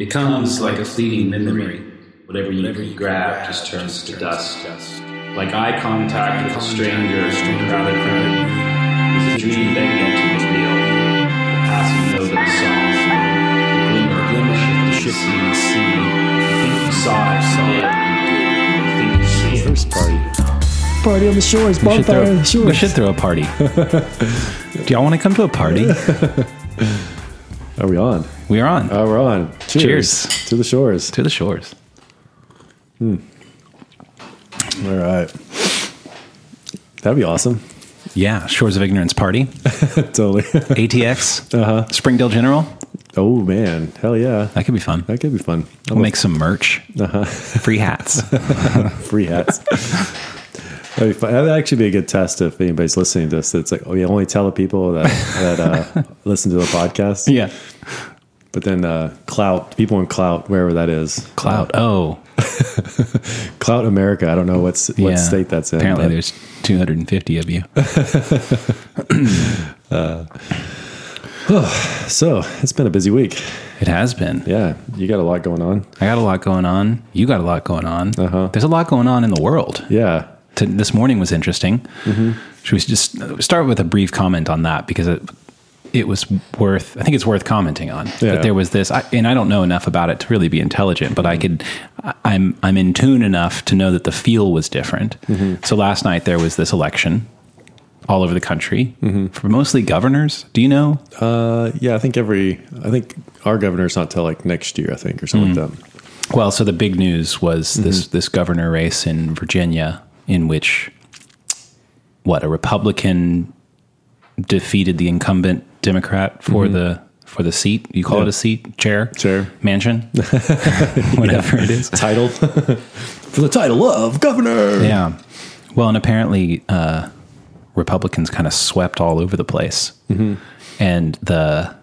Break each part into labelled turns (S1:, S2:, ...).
S1: Becomes like a fleeting memory. Whatever you grab just turns to dust. Like eye contact with a stranger in a crowded room. Is a dream begging to be real. The passing note of a song. The glimmer, glimmer of the shifting sea. You think you saw it, saw it. You think you see it.
S2: First party.
S3: Party on the shores,
S2: We
S3: bonfire on the shores.
S2: we should throw a party. Do y'all want to come to a party?
S3: Are we on?
S2: We are on.
S3: Oh, we're on. Cheers.
S2: Cheers.
S3: To the shores.
S2: to the shores.
S3: All right. That'd be awesome.
S2: Yeah, Shores of Ignorance party.
S3: totally.
S2: ATX.
S3: Uh-huh.
S2: Springdale General.
S3: oh, man. Hell yeah.
S2: That could be fun.
S3: That could be fun.
S2: We'll make some merch.
S3: Uh-huh.
S2: Free hats.
S3: free hats. That'd, be fun. That'd actually be a good test if anybody's listening to this. It's like, oh, you only tell the people that, that uh, listen to the podcast.
S2: yeah.
S3: But then uh, Clout, people in Clout, wherever that is.
S2: Cloud. Oh,
S3: Clout America. I don't know what's what
S2: yeah.
S3: state that's in.
S2: Apparently,
S3: but-
S2: there's 250 of you.
S3: Oh, So it's been a busy week.
S2: It has been.
S3: Yeah, you got a lot going on.
S2: I got a lot going on. You got a lot going on.
S3: Uh-huh.
S2: There's a lot going on in the world.
S3: Yeah,
S2: To, this morning was interesting. Should we just start with a brief comment on that because it it was worth. I think it's worth commenting on.
S3: Yeah.
S2: That there was this, I, and I don't know enough about it to really be intelligent, but I could. I'm I'm in tune enough to know that the feel was different. Mm-hmm. So last night there was this election all over the country mm-hmm. for mostly governors. Do you know?
S3: uh, yeah. I think every. I think our governor's not till like next year. I think or something like mm. that.
S2: Well, so the big news was this mm-hmm. this governor race in Virginia, in which what a Republican defeated the incumbent Democrat for the for the seat. You call
S3: Yeah.
S2: it a seat, chair,
S3: Chair.
S2: mansion, whatever it is.
S3: Title for the title of governor.
S2: Yeah. Well, and apparently uh, Republicans kind of swept all over the place, and the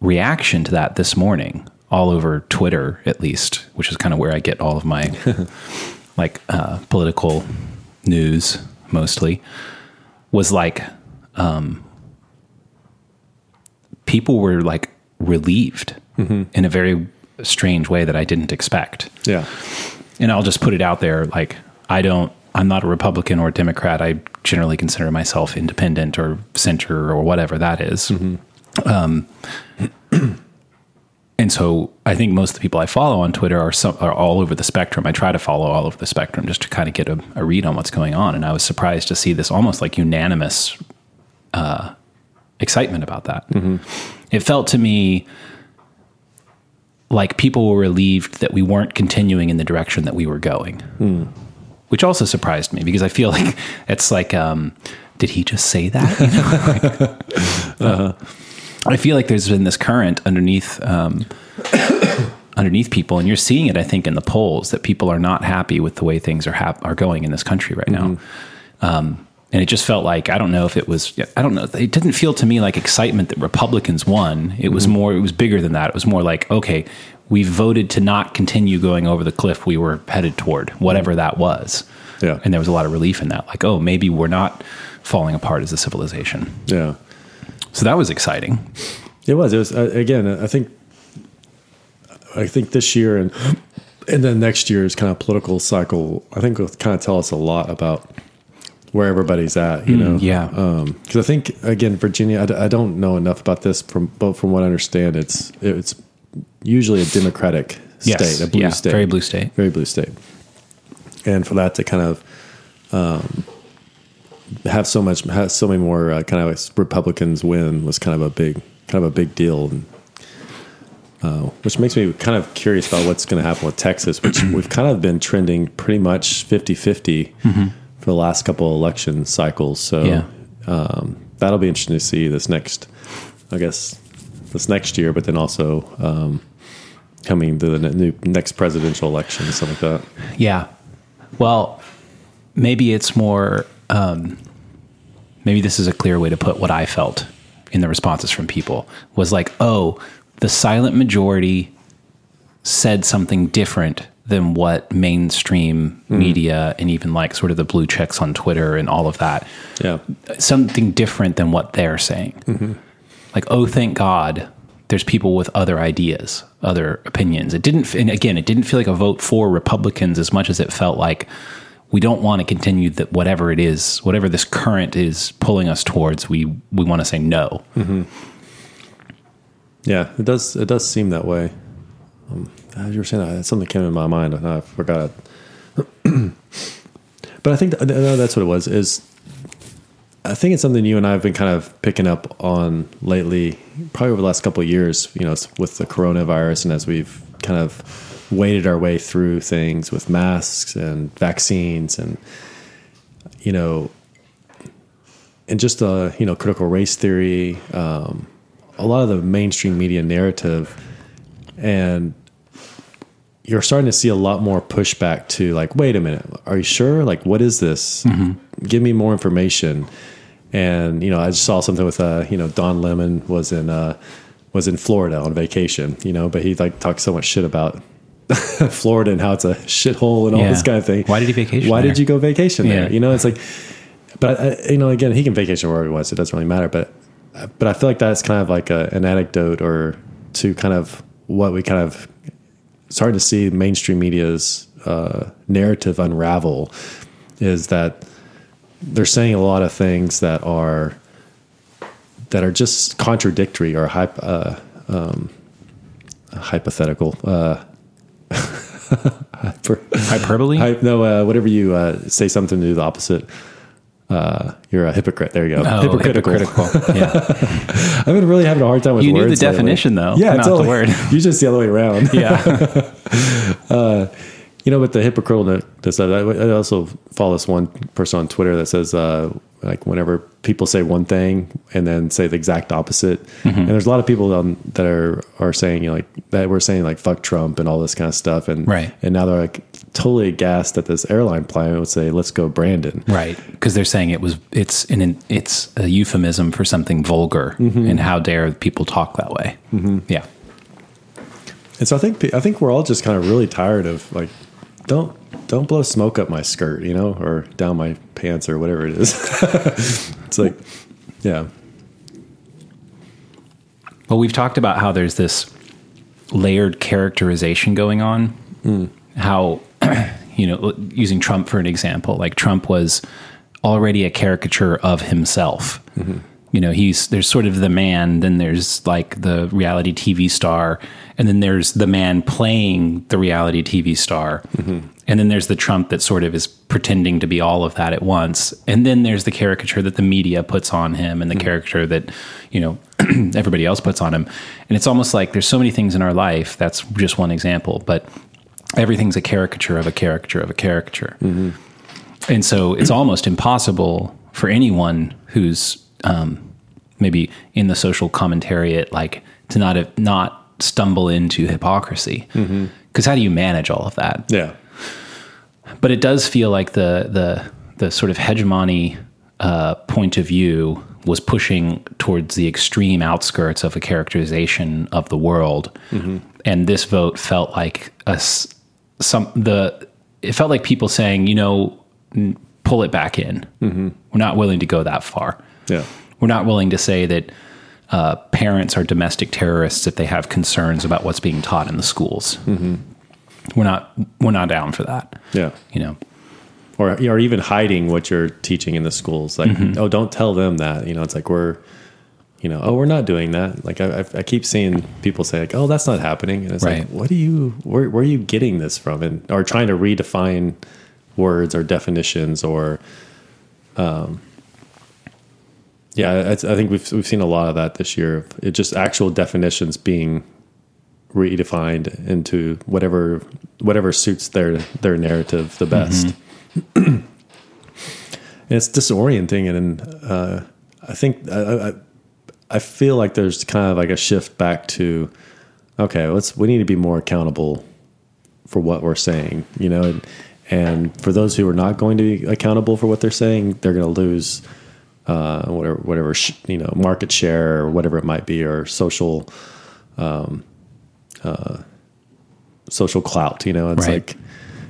S2: reaction to that this morning, all over Twitter at least, which is kind of where I get all of my like uh, political news mostly, was like um, people were like relieved in a very strange way that I didn't expect
S3: Yeah.
S2: and I'll just put it out there like I don't I'm not a Republican or a Democrat. I generally consider myself independent or center or whatever that is. Um, and so I think most of the people I follow on Twitter are some, are all over the spectrum. I try to follow all over the spectrum just to kind of get a, a read on what's going on. And I was surprised to see this almost like unanimous uh, excitement about that. It felt to me like people were relieved that we weren't continuing in the direction that we were going, which also surprised me because I feel like it's like, um, did he just say that? You know? Like, uh, I feel like there's been this current underneath. Um, underneath people, and you're seeing it, I think, in the polls that people are not happy with the way things are hap- are going in this country right now. Um, and it just felt like I don't know if it was I don't know it didn't feel to me like excitement that Republicans won. It was more it was bigger than that. It was more like okay, we voted to not continue going over the cliff we were headed toward, whatever that was.
S3: Yeah.
S2: And there was a lot of relief in that. Like, oh, maybe we're not falling apart as a civilization.
S3: Yeah.
S2: So that was exciting.
S3: It was. It was uh, again. I think. I think this year and and then next year's kind of political cycle. I think will kind of tell us a lot about where everybody's at. You know.
S2: yeah.
S3: Because I think again, Virginia. I, d- I don't know enough about this from, but from what I understand, it's it's usually a Democratic state,
S2: Yes.
S3: a blue
S2: Yeah,
S3: state,
S2: very blue state.
S3: very blue state. And for that to kind of um, have so much, have so many more uh, kind of Republicans win was kind of a big, kind of a big deal, and, uh, which makes me kind of curious about what's going to happen with Texas, which we've kind of been trending pretty much 50-50 for the last couple of election cycles. So
S2: Yeah.
S3: um, that'll be interesting to see this next, I guess, this next year, but then also um, coming to the new next presidential election, stuff like that.
S2: Yeah. Well, maybe it's more. Um, maybe this is a clear way to put what I felt in the responses from people was like, oh, the silent majority said something different than what mainstream hmm. media and even like sort of the blue checks on Twitter and all of that
S3: Yeah.
S2: something different than what they're saying. Mm-hmm. Like, oh, thank God there's people with other ideas, other opinions. It didn't, and again, it didn't feel like a vote for Republicans as much as it felt like we don't want to continue that whatever it is, whatever this current is pulling us towards. We we want to say no. Mm-hmm.
S3: Yeah, it does. It does seem that way. Um, as you were saying that, something came in my mind, and I forgot it. but I think no, that's what it was. Is I think it's something you and I have been kind of picking up on lately, probably over the last couple of years. You know, with the coronavirus, and as we've kind of waded our way through things with masks and vaccines, and you know, and just uh, you know, critical race theory. Um, a lot of the mainstream media narrative and you're starting to see a lot more pushback to like wait a minute are you sure like what is this give me more information and you know i just saw something with uh you know don lemon was in uh was in florida on vacation you know but he like talked so much shit about florida and how it's a shithole and all
S2: Yeah.
S3: this kind of thing
S2: Why did he vacation
S3: why
S2: there?
S3: did you go vacation there
S2: Yeah.
S3: you know it's like but uh, you know again he can vacation wherever he wants it doesn't really matter but but i feel like that's kind of like a, an anecdote or to kind of what we kind of starting to see mainstream media's uh, narrative unravel is that they're saying a lot of things that are that are just contradictory or hype, uh, um, hypothetical uh, hyper,
S2: Hyperbole.
S3: Hy- no, uh, whatever you uh, say something to do the opposite. Uh, you're a hypocrite. There you go.
S2: Oh,
S3: hypocritical.
S2: hypocritical. yeah.
S3: I've been really having a hard time with
S2: You knew
S3: words
S2: the
S3: lately.
S2: definition, though,
S3: Yeah,
S2: not the
S3: totally.
S2: word.
S3: Usually just the other way around.
S2: Yeah.
S3: You know, with the hypocritical, I also follow this one person on Twitter that says, uh, like, whenever people say one thing and then say the exact opposite,
S2: Mm-hmm.
S3: and there's a lot of people that are are saying, you know, like that we're saying like fuck Trump and all this kind of stuff, and
S2: Right.
S3: and now they're like totally aghast that this airline pilot would say, "Let's go, Brandon."
S2: Right, because they're saying it was it's an it's a euphemism for something vulgar, and how dare people talk that way? Mm-hmm. Yeah,
S3: And so I think I think we're all just kind of really tired of like, don't don't blow smoke up my skirt, you know, or down my pants or whatever it is. it's like, yeah,
S2: well, we've talked about how there's this layered characterization going on. Hmm. How you know, using Trump for an example, like Trump was already a caricature of himself. Mm-hmm. You know, he's there's sort of the man, then there's like the reality TV star, and then there's the man playing the reality TV star. Mm-hmm. And then there's the Trump that sort of is pretending to be all of that at once. And then there's the caricature that the media puts on him and the hmm. caricature that, you know, everybody else puts on him. And it's almost like there's so many things in our life. That's just one example, but everything's a caricature of a caricature of a caricature. Mm-hmm. And so it's almost impossible for anyone who's um, maybe in the social commentariat, like to not have, not stumble into hypocrisy. Mm-hmm. Because how do you manage all of that?
S3: yeah,
S2: but it does feel like the the the sort of hegemony uh, point of view was pushing towards the extreme outskirts of a characterization of the world, and this vote felt like a some the it felt like people saying, you know, n- pull it back in. We're not willing to go that far.
S3: yeah,
S2: We're not willing to say that uh, parents are domestic terrorists if they have concerns about what's being taught in the schools. We're not we're not down for that.
S3: yeah.
S2: You know.
S3: Or or even hiding what you're teaching in the schools, like, oh, don't tell them that. You know, it's like we're, you know, oh, we're not doing that. Like I, I- I keep seeing people say, like, oh, that's not happening, and it's like, what are you, where, where are you getting this from, and or trying to redefine words or definitions or um yeah I, I think we've we've seen a lot of that this year it just actual definitions being redefined into whatever whatever suits their their narrative the best. And it's disorienting and uh i think I, I i feel like there's kind of like a shift back to okay let's we need to be more accountable for what we're saying, you know, and, and for those who are not going to be accountable for what they're saying, they're going to lose uh, whatever, whatever sh- you know, market share or whatever it might be, or social, um, uh, social clout. You know, it's
S2: Right.
S3: like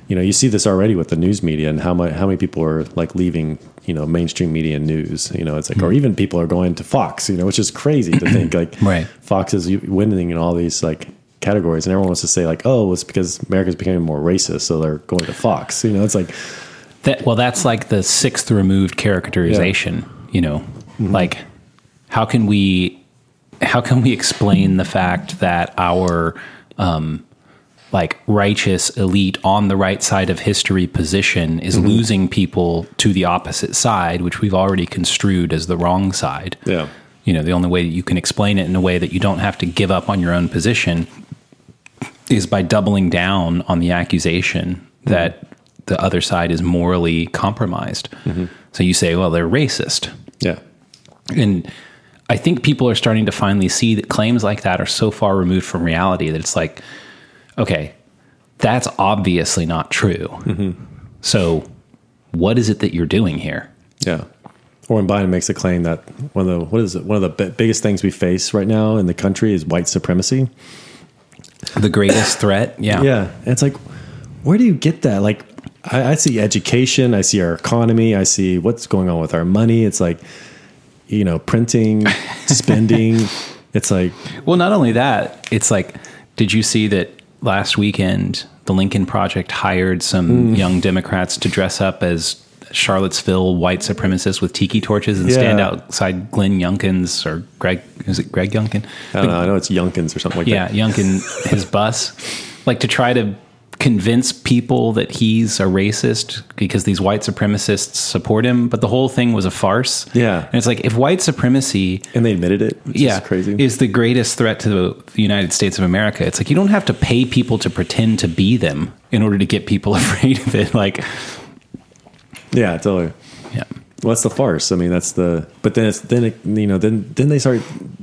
S3: you know, you see this already with the news media and how much how many people are like leaving, you know, mainstream media and news. You know, it's like, or even people are going to Fox. You know, which is crazy to think like
S2: Right.
S3: Fox is winning in all these like categories, and everyone wants to say like, oh, it's because America's becoming more racist, so they're going to Fox. You know, it's like,
S2: That, well, that's like the sixth removed characterization. You know, like how can we how can we explain the fact that our um, like righteous elite on the right side of history position is mm-hmm. losing people to the opposite side, which we've already construed as the wrong side.
S3: yeah,
S2: You know, the only way that you can explain it in a way that you don't have to give up on your own position is by doubling down on the accusation mm-hmm. that the other side is morally compromised. Mm-hmm. So you say, well, they're racist.
S3: yeah,
S2: And I think people are starting to finally see that claims like that are so far removed from reality that it's like, okay, that's obviously not true. Mm-hmm. So what is it that you're doing here?
S3: yeah. Or when Biden makes a claim that one of the what is it one of the bi- biggest things we face right now in the country is white supremacy.
S2: The greatest threat? Yeah.
S3: Yeah, and it's like, where do you get that? Like, I, I see education, I see our economy, I see what's going on with our money. It's like, you know, printing, spending. It's like,
S2: Well, not only that, it's like, did you see that last weekend the Lincoln Project hired some mm. young Democrats to dress up as Charlottesville white supremacists with tiki torches and stand outside Glenn Youngkin's or Greg, is it Greg Youngkin?
S3: I don't know. I know it's Youngkins or something like
S2: Yeah,
S3: that.
S2: Yeah, Youngkin, his bus, like to try to convince people that he's a racist because these white supremacists support him. But the whole thing was a farce.
S3: Yeah.
S2: And it's like, if white supremacy
S3: And they admitted it.
S2: Yeah,
S3: is crazy.
S2: is the greatest threat to the, the United States of America. It's like you don't have to pay people to pretend to be them in order to get people afraid of it. Like,
S3: yeah, totally.
S2: yeah,
S3: Well, that's the farce. I mean, that's the. But then it's then it, you know then then they start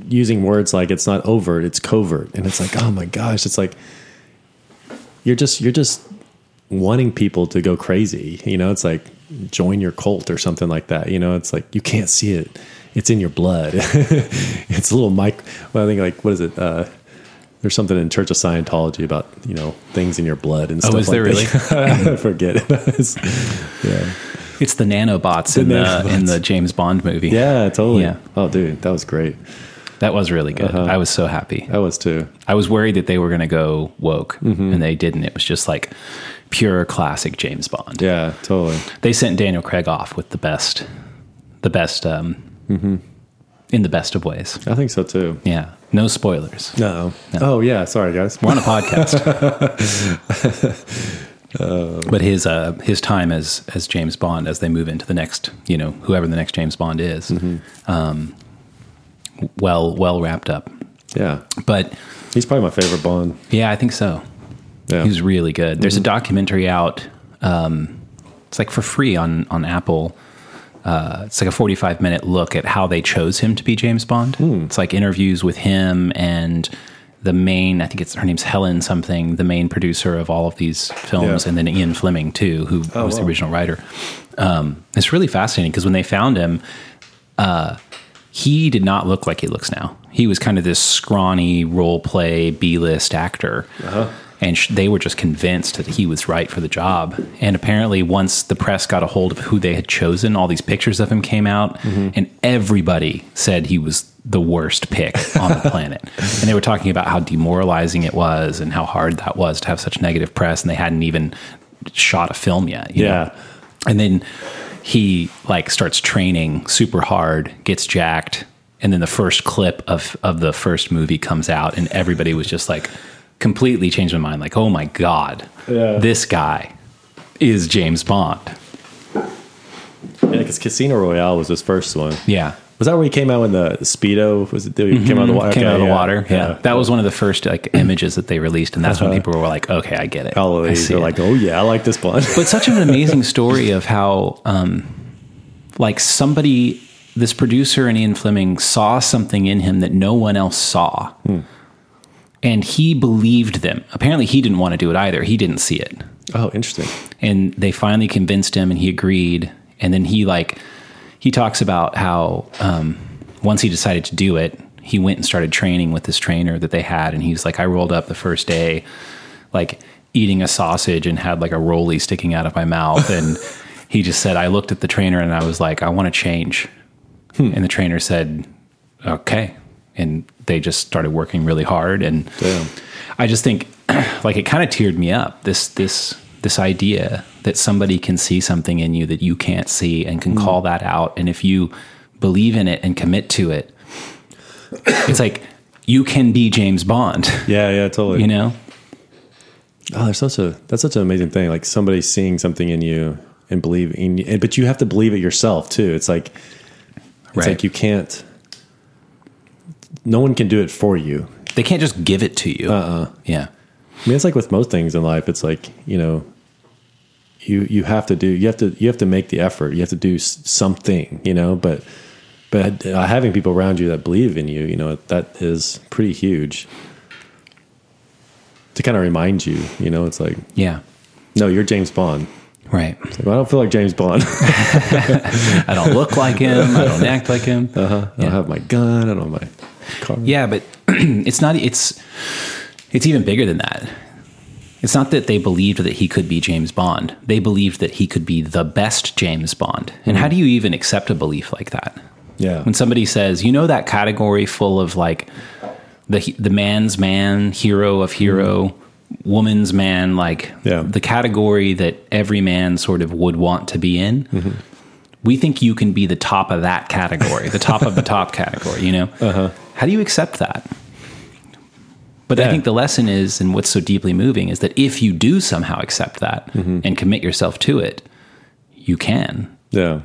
S3: using words like it's not overt, it's covert, and it's like oh my gosh, it's like you're just you're just wanting people to go crazy. You know, it's like join your cult or something like that. You know, it's like you can't see it; it's in your blood. it's a little mic. Well, I think like what is it? Uh, there's something in Church of Scientology about you know things in your blood and stuff.
S2: Oh,
S3: stuff.
S2: is
S3: like
S2: there
S3: that. I forget. Yeah.
S2: it's the nanobots in
S3: The
S2: the in the James Bond movie.
S3: Yeah, totally.
S2: Yeah.
S3: Oh, dude, that was great.
S2: That was really good.
S3: Uh-huh.
S2: I was so happy.
S3: I was too.
S2: I was worried that they were going to go woke,
S3: Mm-hmm.
S2: and they didn't. It was just like pure classic James Bond.
S3: Yeah, totally.
S2: They sent Daniel Craig off with the best, the best, um, in the best of ways.
S3: I think so too.
S2: Yeah, no spoilers.
S3: No. Oh yeah. Sorry, guys.
S2: We're on a podcast. but his uh, his time as as James Bond as they move into the next, you know, whoever the next James Bond is, um, well well wrapped up.
S3: Yeah,
S2: But
S3: he's probably my favorite Bond.
S2: yeah, I think so.
S3: Yeah.
S2: He was really good. There's a documentary out. Um, it's like for free on on Apple. Uh, it's like a 45 minute look at how they chose him to be James Bond. It's like interviews with him and the main. I think it's her name's Helen something, the main producer of all of these films,
S3: Yeah.
S2: and then Ian Fleming too, who was the original writer. Um, it's really fascinating because when they found him, uh, he did not look like he looks now. He was kind of this scrawny role play B list actor. Uh-huh. And sh- they were just convinced that he was right for the job. And apparently, once the press got a hold of who they had chosen, all these pictures of him came out, mm-hmm. and everybody said he was the worst pick on the planet. And they were talking about how demoralizing it was and how hard that was to have such negative press. And they hadn't even shot a film yet. you know?
S3: Yeah.
S2: And then he like starts training super hard, gets jacked, and then the first clip of of the first movie comes out, and everybody was just like completely changed my mind. Like, oh my god,
S3: Yeah.
S2: this guy is James Bond.
S3: Yeah, because Casino Royale was his first one.
S2: Yeah.
S3: Was that where he came out in the speedo? Was it? He came out of the water.
S2: Mm-hmm. Came
S3: Okay,
S2: out of the
S3: yeah,
S2: water. Yeah. That was one of the first like images that they released, and that's when people were like, "Okay, I get it."
S3: All of
S2: I
S3: these
S2: see
S3: are
S2: it.
S3: like, oh yeah, I like this Bond.
S2: but such an amazing story of how um, like somebody this producer and ian fleming saw something in him that no one else saw and he believed them apparently he didn't want to do it either he didn't see it
S3: oh, interesting.
S2: and they finally convinced him and he agreed and then he like he talks about how um, once he decided to do it he went and started training with this trainer that they had and he was like i rolled up the first day like eating a sausage and had like a rolly sticking out of my mouth. And he just said, I looked at the trainer and I was like, I want to change. And the trainer said, okay. And they just started working really hard. And
S3: Damn.
S2: I just think like it kind of teared me up. This, this, this idea that somebody can see something in you that you can't see and can mm. call that out. And if you believe in it and commit to it, it's like you can be James Bond,
S3: Yeah, yeah, totally.
S2: you know?
S3: Oh, there's such a that's such an amazing thing. Like somebody seeing something in you and believing, and, but you have to believe it yourself too. It's like it's
S2: Right.
S3: like you can't. No one can do it for you.
S2: They can't just give it to you.
S3: Uh-uh.
S2: Yeah.
S3: I mean, it's like with most things in life. It's like you know, you you have to do you have to you have to make the effort. You have to do something. You know, but but uh, having people around you that believe in you, you know, that is pretty huge. To kind of remind you, you know, it's like,
S2: Yeah.
S3: no, you're James Bond.
S2: Right.
S3: Like, well, I don't feel like James Bond.
S2: I don't look like him. I don't act like him.
S3: Uh-huh. I don't have my gun. I don't have my car.
S2: Yeah, but it's not. It's it's even bigger than that. It's not that they believed that he could be James Bond. They believed that he could be the best James Bond. And how do you even accept a belief like that?
S3: Yeah.
S2: When somebody says, you know, that category full of like the the man's man, hero of hero, woman's man, like
S3: Yeah.
S2: the category that every man sort of would want to be in. We think you can be the top of that category, the top of the top category. You know, uh-huh. how do you accept that? But I think the lesson is, and what's so deeply moving, is that if you do somehow accept that and commit yourself to it, you can.
S3: Yeah.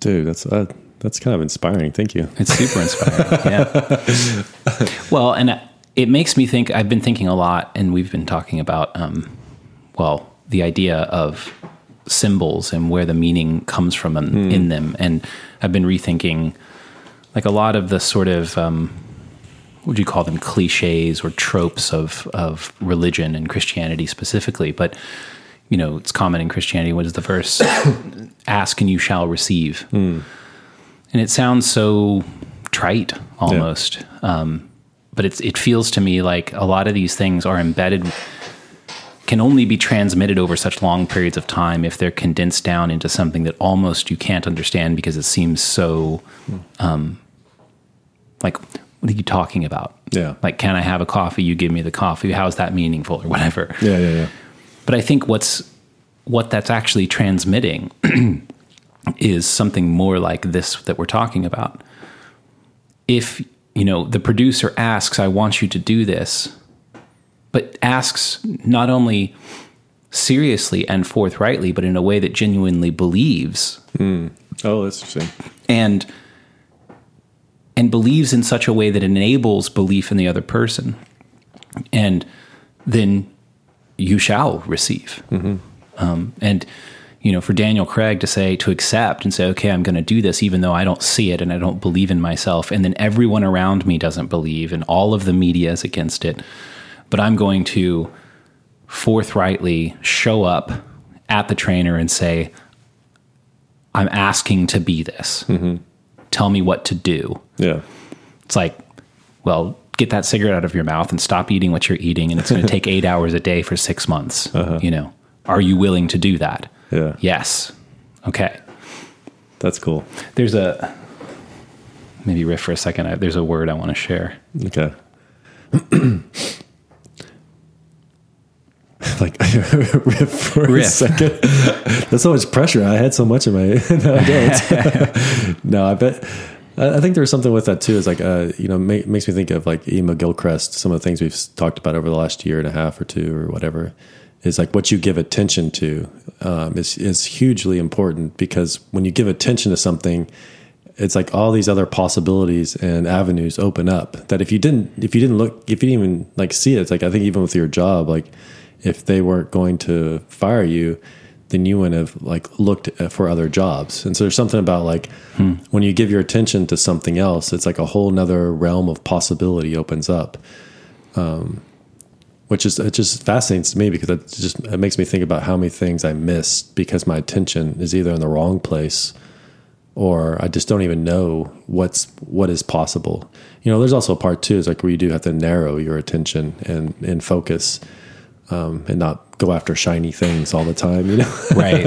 S3: Dude, that's uh, that's kind of inspiring. Thank you.
S2: It's super inspiring. yeah. Well, and it makes me think. I've been thinking a lot, and we've been talking about, um, well, the idea of symbols and where the meaning comes from in, in them. And I've been rethinking, like a lot of the sort of, um, would you call them, cliches or tropes of of religion and Christianity specifically, but. You know, it's common in Christianity. What is the verse? Ask and you shall receive and it sounds so trite almost. Um, but it's it feels to me like a lot of these things are embedded can only be transmitted over such long periods of time if they're condensed down into something that almost you can't understand because it seems so um, like what are you talking about
S3: Yeah.
S2: like can i have a coffee you give me the coffee how's that meaningful or whatever
S3: Yeah, yeah, yeah.
S2: but I think what's what that's actually transmitting is something more like this that we're talking about. If you know the producer asks, "I want you to do this," but asks not only seriously and forthrightly, but in a way that genuinely believes hmm.
S3: Oh, that's interesting.
S2: and and believes in such a way that enables belief in the other person and then you shall receive. Um, and you know for daniel craig to say to accept and say okay i'm going to do this even though i don't see it and i don't believe in myself and then everyone around me doesn't believe and all of the media is against it but i'm going to forthrightly show up at the trainer and say i'm asking to be this. Tell me what to do
S3: Yeah.
S2: it's like, well, get that cigarette out of your mouth and stop eating what you're eating, and it's going to take eight hours a day for six months. Uh-huh. You know, are you willing to do that?
S3: Yeah.
S2: Yes. Okay.
S3: That's cool.
S2: There's a maybe riff for a second. I, there's a word I want to share.
S3: Okay. like riff for a second. That's so much pressure. I had so much in my. no, I don't. no, I bet. I think there's something with that too. Is like, uh, you know, ma- makes me think of like Iain McGilchrist. Some of the things we've talked about over the last year and a half or two or whatever is like what you give attention to um, is is hugely important because when you give attention to something, it's like all these other possibilities and avenues open up that if you didn't if you didn't look if you didn't even like see it it's like i think even with your job like if they weren't going to fire you then you wouldn't have like looked for other jobs. And so there's something about like when you give your attention to something else it's like a whole nother realm of possibility opens up. Um, which is it just fascinates me because it just it makes me think about how many things i missed because my attention is either in the wrong place or I just don't even know what's what is possible. You know, there's also a part too is like where you do have to narrow your attention and and focus, um, and not go after shiny things all the time. You know,
S2: Right.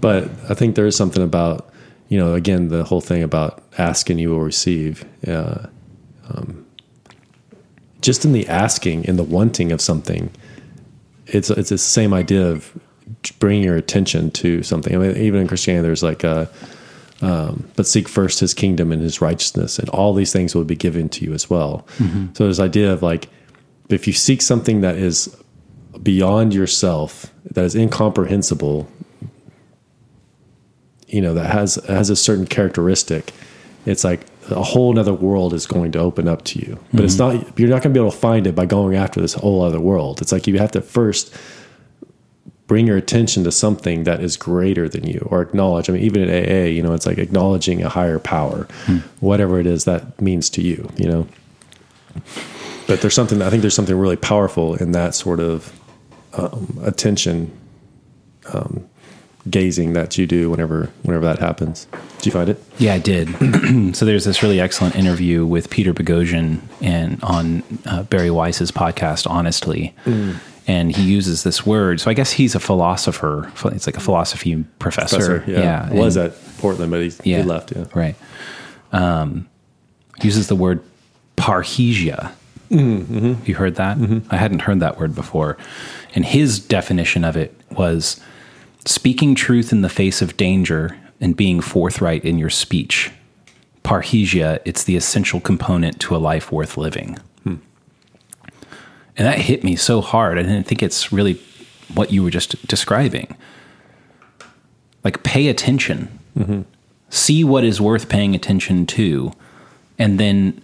S3: but I think there is something about you know again the whole thing about ask and you will receive. Uh, um, just in the asking, in the wanting of something, it's it's the same idea of bringing your attention to something. I mean, even in Christianity, there's like a um, but seek first His kingdom and His righteousness, and all these things will be given to you as well. So there's idea of like if you seek something that is beyond yourself, that is incomprehensible, you know, that has has a certain characteristic, it's like a whole other world is going to open up to you. But it's mm-hmm. not you're not going to be able to find it by going after this whole other world. It's like you have to first bring your attention to something that is greater than you or acknowledge. I mean, even in AA, you know, it's like acknowledging a higher power, hmm. whatever it is that means to you, you know. But there's something, I think there's something really powerful in that sort of um, attention um, gazing that you do whenever, whenever that happens. Do you find it?
S2: Yeah, I did. so there's this really excellent interview with Peter Boghossian and on uh, Bari Weiss's podcast, Honestly, and he uses this word. So I guess he's a philosopher. It's like a philosophy professor.
S3: Professor, yeah. Was
S2: and-
S3: at Portland, but he,
S2: yeah,
S3: he left, yeah.
S2: right. Um, uses the word parrhesia.
S3: Mm-hmm.
S2: You heard that? Mm-hmm. I hadn't heard that word before. And his definition of it was speaking truth in the face of danger and being forthright in your speech. Parrhesia, it's the essential component to a life worth living. Hmm. And that hit me so hard. I didn't think it's really what you were just describing. Like, pay attention, mm-hmm. see what is worth paying attention to, and then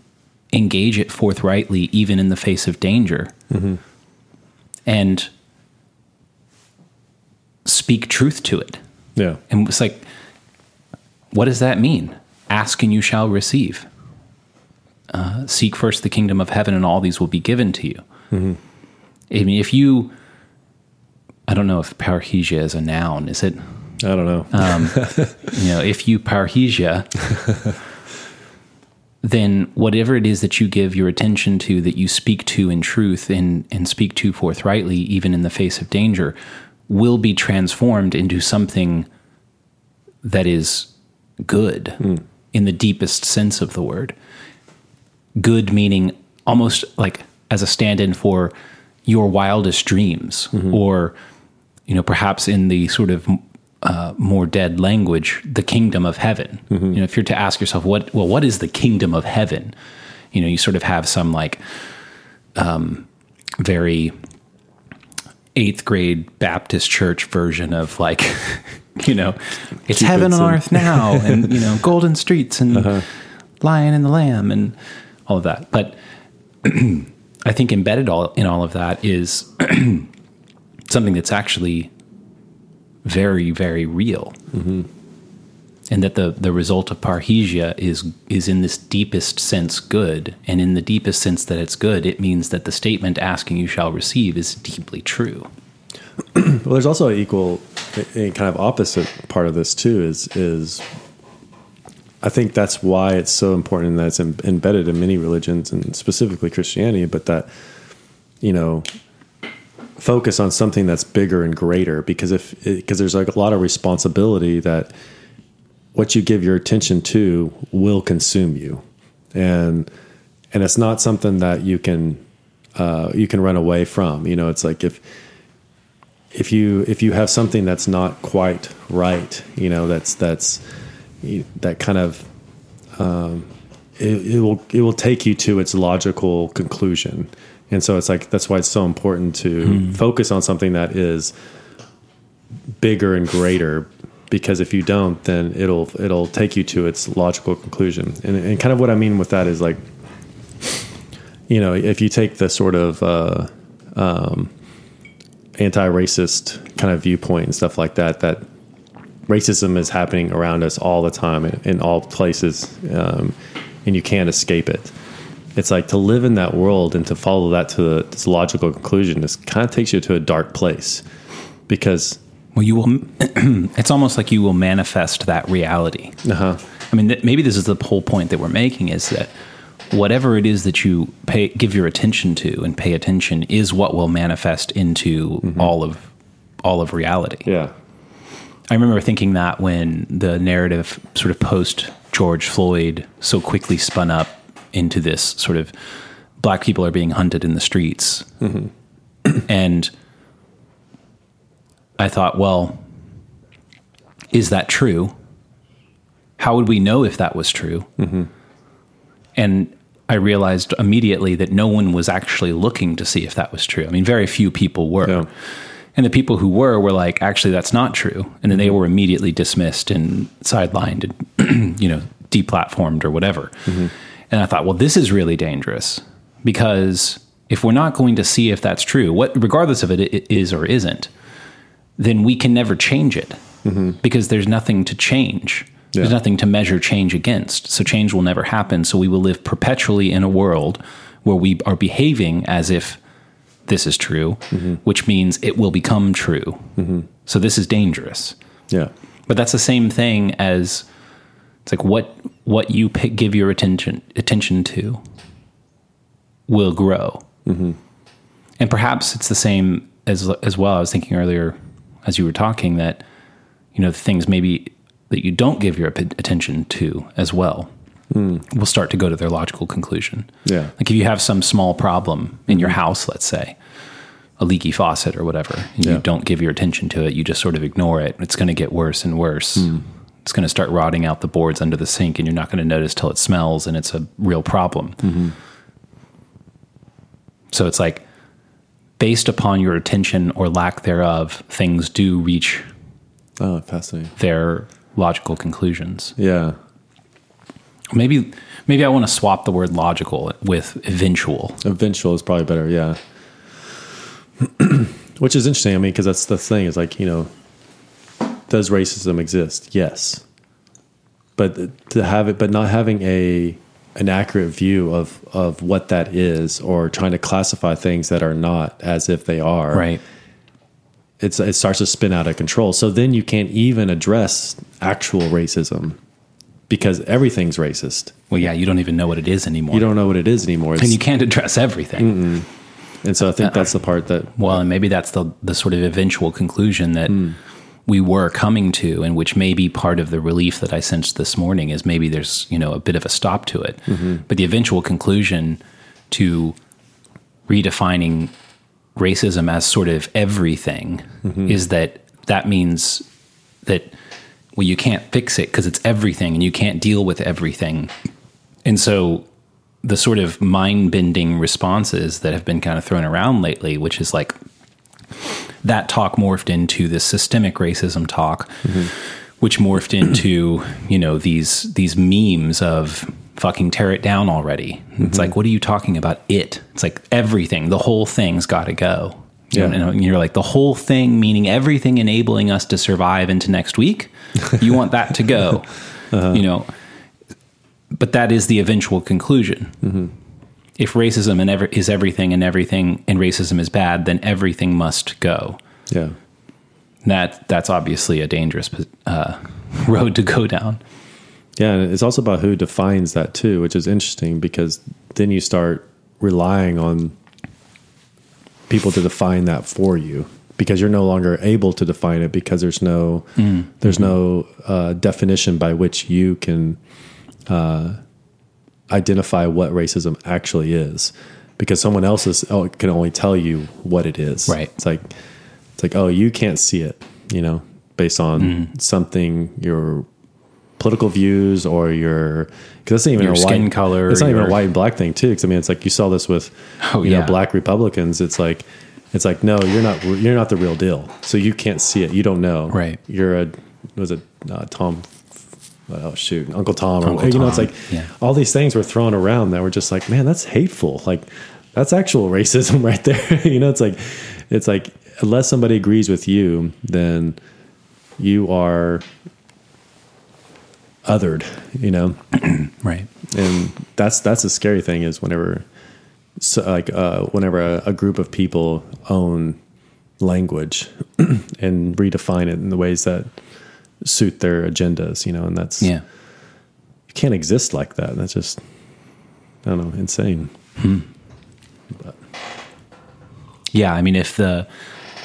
S2: engage it forthrightly, even in the face of danger. Mm-hmm. And speak truth to it.
S3: Yeah.
S2: And it's like, what does that mean? Ask and you shall receive. Uh, seek first the kingdom of heaven, and all these will be given to you. Mm-hmm. I mean, if you, I don't know if parrhesia is a noun. Is it?
S3: I don't know.
S2: Um, you know, if you parrhesia, then whatever it is that you give your attention to, that you speak to in truth and, and speak to forthrightly, even in the face of danger, will be transformed into something that is good hmm. in the deepest sense of the word. Good meaning almost like as a stand in for your wildest dreams, mm-hmm. or, you know, perhaps in the sort of uh, more dead language, the kingdom of heaven. You know, if you're to ask yourself, what, well, what is the kingdom of heaven? You know, you sort of have some like um, very eighth grade Baptist church version of like, you know, it's heaven on
S3: and-
S2: earth now, and you know, golden streets and lion and the lamb and all of that. But I think embedded all in all of that is something that's actually very, very real. Mm-hmm. And that the, the result of parrhesia is is in this deepest sense good, and in the deepest sense that it's good, it means that the statement "asking you shall receive" is deeply true.
S3: Well, there's also an equal, a a kind of opposite part of this too. Is is I think that's why it's so important and that it's em- embedded in many religions and specifically Christianity. But that you know, focus on something that's bigger and greater because if because there's like a lot of responsibility that what you give your attention to will consume you, and and it's not something that you can uh, you can run away from. You know, it's like if if you if you have something that's not quite right, you know, that's that's that kind of um, it, it will it will take you to its logical conclusion, and so it's like that's why it's so important to focus on something that is bigger and greater. Because if you don't, then it'll it'll take you to its logical conclusion, and, and kind of what I mean with that is like, you know, if you take the sort of uh, anti-racist kind of viewpoint and stuff like that that racism is happening around us all the time in, in all places um, and you can't escape it it's like to live in that world and to follow that to its logical conclusion this kind of takes you to a dark place because
S2: Well, you will. it's almost like you will manifest that reality.
S3: Uh-huh.
S2: I mean, th- maybe this is the whole point that we're making is that whatever it is that you pay, give your attention to and pay attention is what will manifest into all of all of reality.
S3: Yeah.
S2: I remember thinking that when the narrative sort of post George Floyd so quickly spun up into this sort of black people are being hunted in the streets. Mm-hmm. and I thought, well, is that true? How would we know if that was true? Mm-hmm. And I realized immediately that no one was actually looking to see if that was true. I mean, very few people were.
S3: Yeah.
S2: And the people who were were like, actually, that's not true. And then they mm-hmm. were immediately dismissed and sidelined and, you know, deplatformed or whatever. And I thought, well, this is really dangerous because if we're not going to see if that's true, what, regardless of it, it is or isn't, then we can never change it mm-hmm. because there's nothing to change. There's nothing to measure change against. So change will never happen. So we will live perpetually in a world where we are behaving as if this is true, mm-hmm. which means it will become true. Mm-hmm. So this is dangerous.
S3: Yeah.
S2: But that's the same thing as it's like what what you pick, give your attention attention to will grow, mm-hmm. and perhaps it's the same as as well. I was thinking earlier as you were talking that you know the things maybe that you don't give your attention to as well mm. will start to go to their logical conclusion.
S3: Yeah.
S2: Like if you have some small problem in mm-hmm. your house, let's say a leaky faucet or whatever, and you don't give your attention to it, you just sort of ignore it. It's going to get worse and worse. Mm. It's going to start rotting out the boards under the sink, and you're not going to notice till it smells, and it's a real problem. Mm-hmm. So it's like based upon your attention or lack thereof, things do reach
S3: Oh, fascinating.
S2: their logical conclusions.
S3: Yeah.
S2: Maybe maybe I want to swap the word logical with eventual.
S3: Eventual is probably better. Yeah. Which is interesting. I mean, because that's the thing is like, you know, does racism exist? Yes. But to have it, but not having a, an accurate view of, of what that is or trying to classify things that are not as if they are.
S2: Right.
S3: It's, it starts to spin out of control. So then you can't even address actual racism because everything's racist.
S2: Well, yeah, you don't even know what it is anymore.
S3: You don't know what it is anymore.
S2: and you can't address everything.
S3: and so I think uh, that's the part that
S2: Well, and maybe that's the the sort of eventual conclusion that mm. We were coming to, and which may be part of the relief that I sensed this morning is maybe there's you know a bit of a stop to it, mm-hmm. but the eventual conclusion to redefining racism as sort of everything mm-hmm. is that that means that well you can't fix it because it's everything and you can't deal with everything. And so the sort of mind bending responses that have been kind of thrown around lately, which is like that talk morphed into this systemic racism talk, which morphed into, you know, these these memes of fucking tear it down already. It's like, mm-hmm. what are you talking about? It. It's like everything, the whole thing's gotta go. You
S3: Yeah.
S2: know, and you're like the whole thing, meaning everything enabling us to survive into next week. You want that to go. Uh-huh. You know, but that is the eventual conclusion. Mm-hmm. If racism and ever, is everything and everything and racism is bad, then everything must go.
S3: yeah.
S2: That that's obviously a dangerous uh, road to go down.
S3: Yeah, and it's also about who defines that too, which is interesting because then you start relying on people to define that for you because you're no longer able to define it because there's no there's no uh, definition by which you can uh, identify what racism actually is because someone else is, oh, can only tell you what it is.
S2: Right.
S3: It's like it's like oh you can't see it you know based on something your political views or your because that's not even
S2: Your
S3: a
S2: skin
S3: white
S2: color,
S3: It's not even a white and black thing too. Because I mean, it's like you saw this with
S2: Oh,
S3: you
S2: yeah.
S3: know black Republicans. It's like it's like no, you're not you're not the real deal. So you can't see it. You don't know.
S2: Right.
S3: You're a was it uh, Tom? Oh shoot, Uncle Tom. Or,
S2: Uncle
S3: you know, it's like
S2: yeah.
S3: all these things were thrown around that were just like, man, that's hateful. Like that's actual racism right there. you know, it's like it's like unless somebody agrees with you, then you are othered. You know
S2: Right.
S3: and that's that's a scary thing is whenever so like uh, whenever a, a group of people own language and redefine it in the ways that suit their agendas, you know, and that's
S2: Yeah.
S3: you can't exist like that. That's just I don't know, insane. Hmm.
S2: Yeah, I mean, if the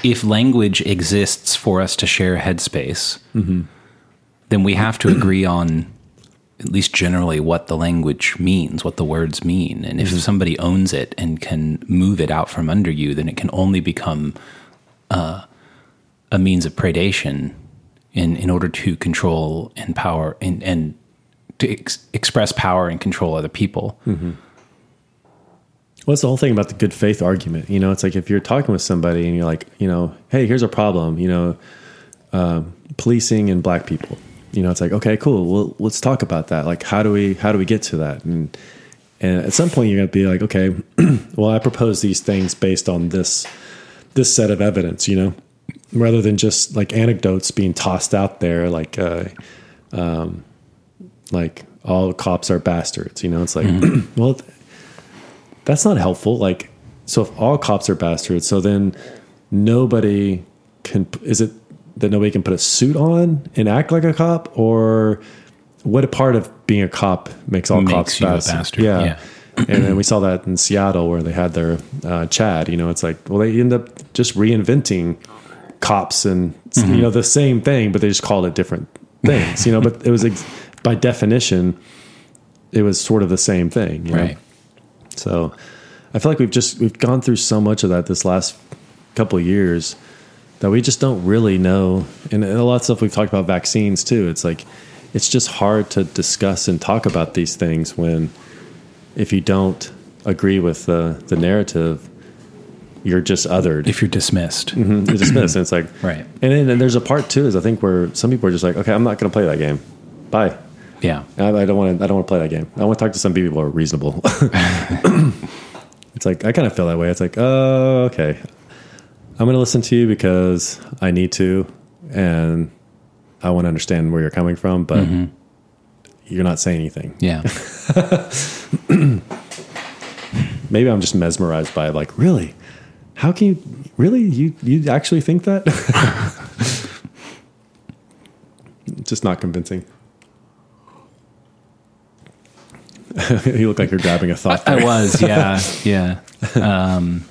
S2: if language exists for us to share headspace, mm-hmm. then we have to agree on at least generally what the language means, what the words mean, and if mm-hmm. somebody owns it and can move it out from under you, then it can only become uh, a means of predation in in order to control and power and and to ex- express power and control other people.
S3: What's the whole thing about the good faith argument? You know, it's like if you're talking with somebody and you're like, you know, hey, here's a problem, you know, um, policing and black people. You know, it's like, okay, cool. Well, let's talk about that. Like, how do we how do we get to that? And and at some point, you're gonna be like, okay, well, I propose these things based on this this set of evidence. You know, rather than just like anecdotes being tossed out there, like uh, um, like all cops are bastards. You know, it's like, well, that's not helpful. Like, so if all cops are bastards, so then nobody can, is it that nobody can put a suit on and act like a cop? Or what a part of being a cop makes all
S2: Makes
S3: cops bastards?
S2: bastard,
S3: Yeah.
S2: yeah.
S3: and then we saw that in Seattle where they had their uh, Chad, you know, it's like, well, they end up just reinventing cops and,
S2: Mm-hmm.
S3: you know, the same thing, but they just called it different things, you know, but it was ex- by definition, it was sort of the same thing. you know?
S2: Right.
S3: So I feel like we've just we've gone through so much of that this last couple of years that we just don't really know. And a lot of stuff we've talked about vaccines too. It's like it's just hard to discuss and talk about these things when if you don't agree with the the narrative, you're just othered.
S2: If you're dismissed, mm-hmm.
S3: you're dismissed. and it's like
S2: Right.
S3: And then and there's a part too is I think where some people are just like, okay, I'm not going to play that game. Bye.
S2: yeah,
S3: I, I don't want to. I don't want to play that game. I want to talk to some people who are reasonable. it's like I kind of feel that way. It's like, oh, okay. I'm going to listen to you because I need to, and I want to understand where you're coming from. But mm-hmm. you're not saying anything.
S2: yeah,
S3: Maybe I'm just mesmerized by. Like, really? How can you? Really? You you actually think that? just not convincing. you look like you're grabbing a thought. There.
S2: I was. Yeah, yeah. Um,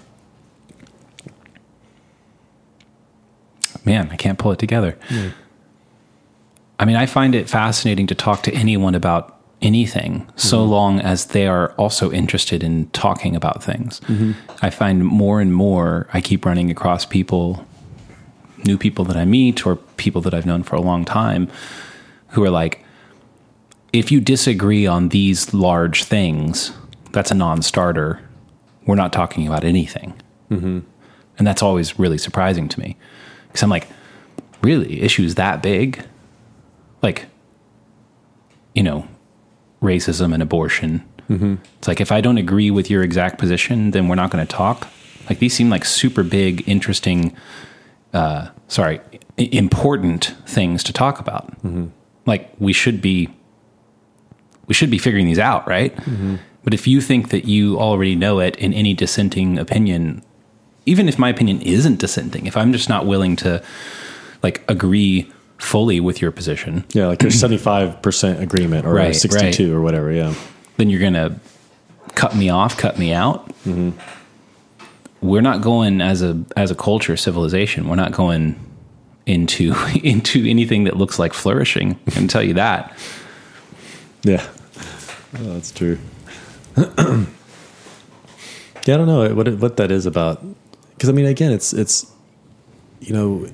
S2: man, I can't pull it together. I mean, I find it fascinating to talk to anyone about anything so mm-hmm. long as they are also interested in talking about things. Mm-hmm. I find more and more I keep running across people, new people that I meet or people that I've known for a long time who are like, if you disagree on these large things, that's a non starter. We're not talking about anything. Mm-hmm. And that's always really surprising to me. Because I'm like, really? Issues that big? Like, you know, racism and abortion. It's like, if I don't agree with your exact position, then we're not going to talk. Like, these seem like super big, interesting, uh, sorry, important things to talk about. Like, we should be we should be figuring these out, right? But if you think that you already know it in any dissenting opinion, even if my opinion isn't dissenting, if I'm just not willing to like agree fully with your position,
S3: Yeah, like there's 75% agreement or
S2: Right,
S3: 62 or whatever. Yeah.
S2: then you're going to cut me off, cut me out. Mm-hmm. We're not going as a as a culture civilization. We're not going into into anything that looks like flourishing. I can tell you that.
S3: Yeah. Oh, that's true. yeah, I don't know what it, what that is about. Because I mean, again, it's it's you know,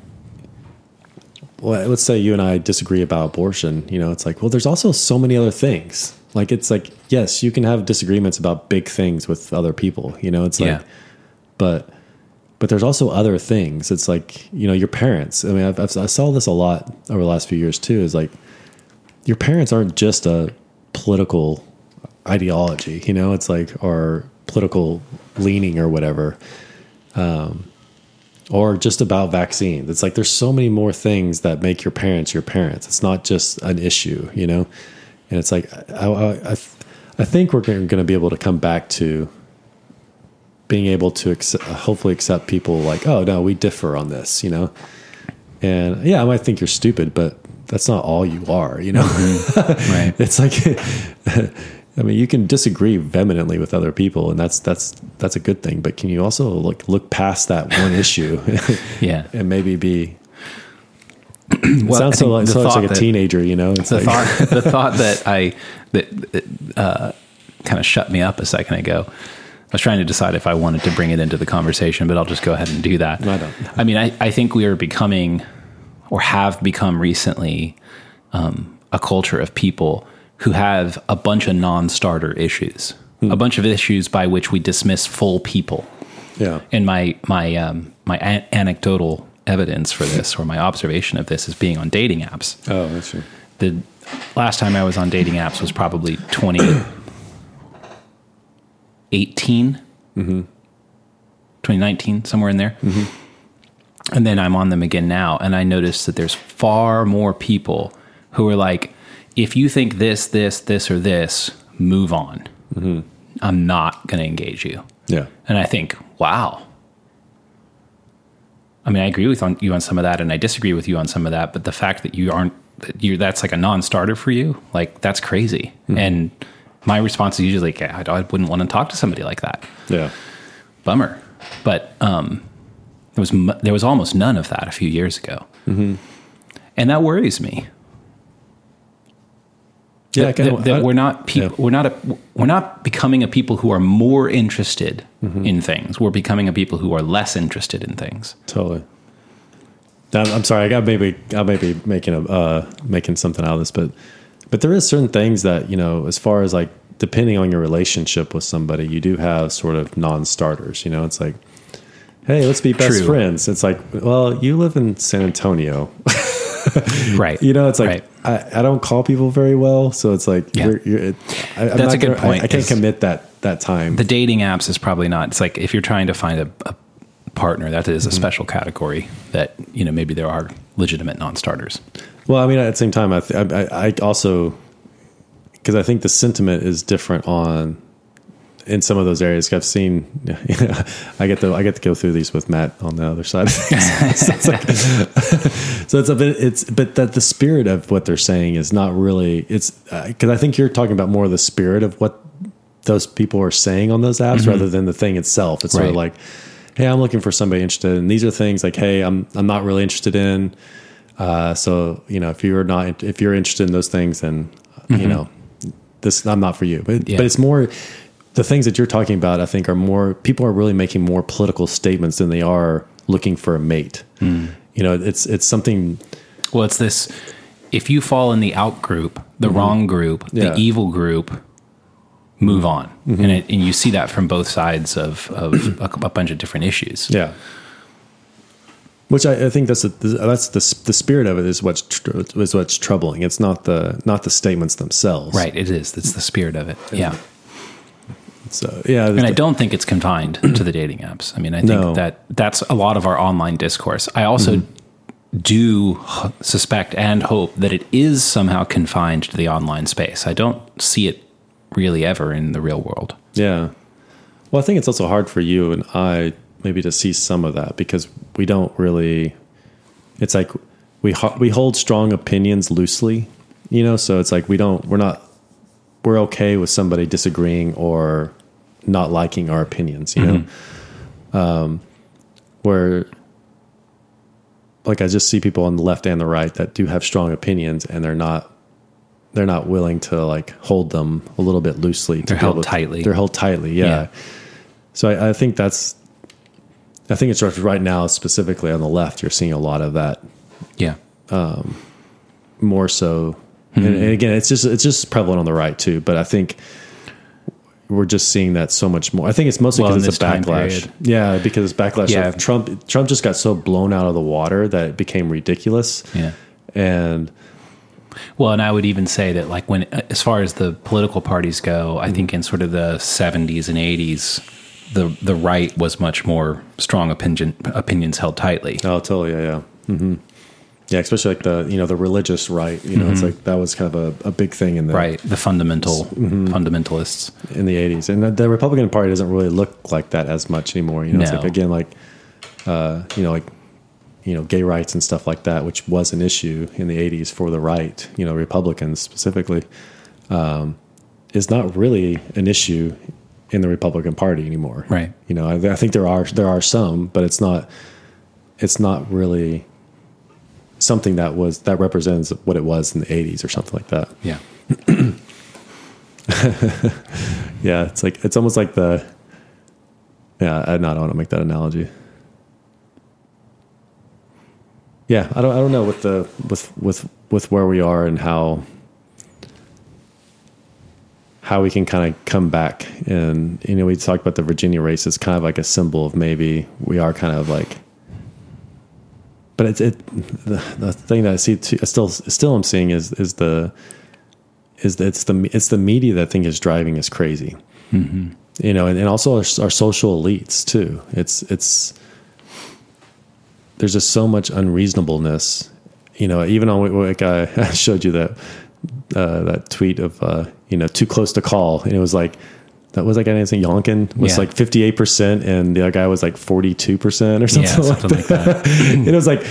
S3: well, let's say you and I disagree about abortion. You know, it's like, well, there's also so many other things. Like, it's like, yes, you can have disagreements about big things with other people. You know, it's like,
S2: Yeah.
S3: but but there's also other things. It's like you know, your parents. I mean, I've, I've, I saw this a lot over the last few years too. Is like your parents aren't just a political ideology, you know, it's like, or political leaning or whatever, um, or just about vaccines. It's like there's so many more things that make your parents your parents. It's not just an issue, you know, and it's like I, I, I, I think we're going to be able to come back to being able to accept, hopefully accept people like, oh no, we differ on this, you know. And yeah, I might think you're stupid, but that's not all you are, you know. Mm-hmm.
S2: Right.
S3: it's like, I mean, you can disagree vehemently with other people, and that's that's that's a good thing. But can you also look look past that one issue,
S2: Yeah.
S3: and maybe be?
S2: Well, I
S3: sounds so like,
S2: the
S3: so much
S2: thought
S3: like a
S2: that-
S3: teenager, you know. It's
S2: the
S3: like,
S2: thought the thought that I that, that uh, kind of shut me up a second ago. I was trying to decide if I wanted to bring it into the conversation, but I'll just go ahead and do that.
S3: I don't.
S2: I mean, I, I think we are becoming, or have become recently, um, a culture of people who have a bunch of non-starter issues, hmm. a bunch of issues by which we dismiss full people
S3: yeah,
S2: and my my um, my an- anecdotal evidence for this or my observation of this is being on dating apps.
S3: oh, that's true.
S2: The last time I was on dating apps was probably 2018, mm-hmm. 2019, somewhere in there. Mm-hmm. And then I'm on them again now, and I noticed that there's far more people who are like, if you think this, this, this, or this, move on. Mm-hmm. I'm not going to engage you.
S3: Yeah,
S2: And I think, wow. I mean, I agree with on, you on some of that, and I disagree with you on some of that. But the fact that you aren't, that you that's like a non-starter for you, like that's crazy. Hmm. And my response is usually, like, I, I wouldn't want to talk to somebody like that.
S3: yeah,
S2: Bummer. But um, there was there was almost none of that a few years ago, mm-hmm. and that worries me.
S3: Yeah.
S2: That, that- that
S3: I-
S2: we're not people.
S3: yeah.
S2: We're not a, we're not becoming a people who are more interested
S3: Mm-hmm.
S2: in things. We're becoming a people who are less interested in things.
S3: Totally. I'm, I'm sorry. I got maybe I may be making a uh, making something out of this, but but there is certain things that you know, as far as like depending on your relationship with somebody, you do have sort of non-starters. You know, it's like, hey, let's be best
S2: True.
S3: friends. It's like, well, you live in San Antonio.
S2: Right.
S3: You know, it's like
S2: Right.
S3: I, I don't call people very well, so it's like
S2: Yeah.
S3: you're, you're, it, I, I'm
S2: That's
S3: not
S2: a good
S3: gonna-
S2: point,
S3: I, can't commit that that time.
S2: the dating apps is probably not. It's like if you're trying to find a, a partner, that is a
S3: Mm-hmm.
S2: special category. That you know maybe there are legitimate non-starters.
S3: Well, I mean, at the same time, I th- I, I also because I think the sentiment is different on in some of those areas. I've seen, I get to I get to go through these with Matt on the other side. So, it's like, so it's a bit it's but that the spirit of what they're saying is not really it's uh, because I think you're talking about more of the spirit of what those people are saying on those apps mm-hmm. rather than the thing itself. It's sort of like, hey, I'm looking for somebody interested, and these are things like, hey, I'm I'm not really interested in. Uh, so you know, if you're not if you're interested in those things, then uh, you mm-hmm. know, this I'm not for you. But
S2: Yeah.
S3: but it's more the things that you're talking about. I think are more people are really making more political statements than they are looking for a mate. You know, it's it's something.
S2: Well, it's this. If you fall in the out group, the wrong group,
S3: Mm-hmm. Yeah. Mm-hmm.
S2: the evil group, move on, and it, and you see that from both sides of of a, a bunch of different issues.
S3: Yeah. Which I, I think that's the, that's the the spirit of it is what's tr- is what's troubling. It's not the not the statements themselves,
S2: Right, it is. It's the spirit of it. Yeah.
S3: So yeah,
S2: And I don't think it's confined to the dating apps. I mean, I think
S3: No.
S2: that that's a lot of our online discourse. I also mm-hmm. do suspect and hope that it is somehow confined to the online space. I don't see it really ever in the real world.
S3: Yeah. Well, I think it's also hard for you and I maybe to see some of that because we don't really. It's like we ho- we hold strong opinions loosely, you know. So it's like we don't we're not we're okay with somebody disagreeing or not liking our opinions, you know. Um, where like I just see people on the left and the right that do have strong opinions and they're not they're not willing to like hold them a little bit loosely. to
S2: They're held
S3: to-
S2: tightly.
S3: They're held tightly, yeah.
S2: Yeah.
S3: So I, I think that's I think it's right now specifically on the left. You're seeing a lot of that
S2: Yeah.
S3: Um, more so, and, and again, it's just it's just prevalent on the right too. But I think we're just seeing that so much more. I think it's mostly
S2: Well,
S3: because it's a backlash. Yeah, because it's backlash.
S2: Yeah.
S3: Of Trump Trump just got so blown out of the water that it became ridiculous.
S2: Yeah.
S3: And
S2: Well, and I would even say that, like, when as far as the political parties go, I think in sort of the '70s and '80s, the the right was much more strong opinion opinions held tightly.
S3: oh, totally, yeah, yeah, hmm Yeah, especially like the you know the religious right. You know, it's like that was kind of a, a big thing in the
S2: Right. The fundamental fundamentalists.
S3: in the eighties, and the, the Republican Party doesn't really look like that as much anymore. You know, it's like again like uh, you know like you know gay rights and stuff like that, which was an issue in the eighties for the right. You know, Republicans specifically um, is not really an issue in the Republican Party anymore.
S2: Right.
S3: You know, I, I think there are there are some, but it's not it's not really something that was that represents what it was in the 80s or something like that.
S2: Yeah.
S3: Yeah, it's like it's almost like the yeah. I, don't want to make that analogy. Yeah, I don't. I don't know with the with with with where we are and how how we can kind of come back and you know we talked about the Virginia race as kind of like a symbol of maybe we are kind of like. But it's it the, the thing that I see too, I still still I'm seeing is is the is that it's the it's the media that I think is driving us crazy. You know, and, and also our, our social elites too. It's it's there's just so much unreasonableness. You know, even on like I, I showed you that uh, that tweet of uh, you know too close to call, and it was like that was like I think Youngkin was
S2: Yeah.
S3: like 58 percent, and the other guy was like 42 percent or something,
S2: Yeah,
S3: like,
S2: something like
S3: that. and it was like.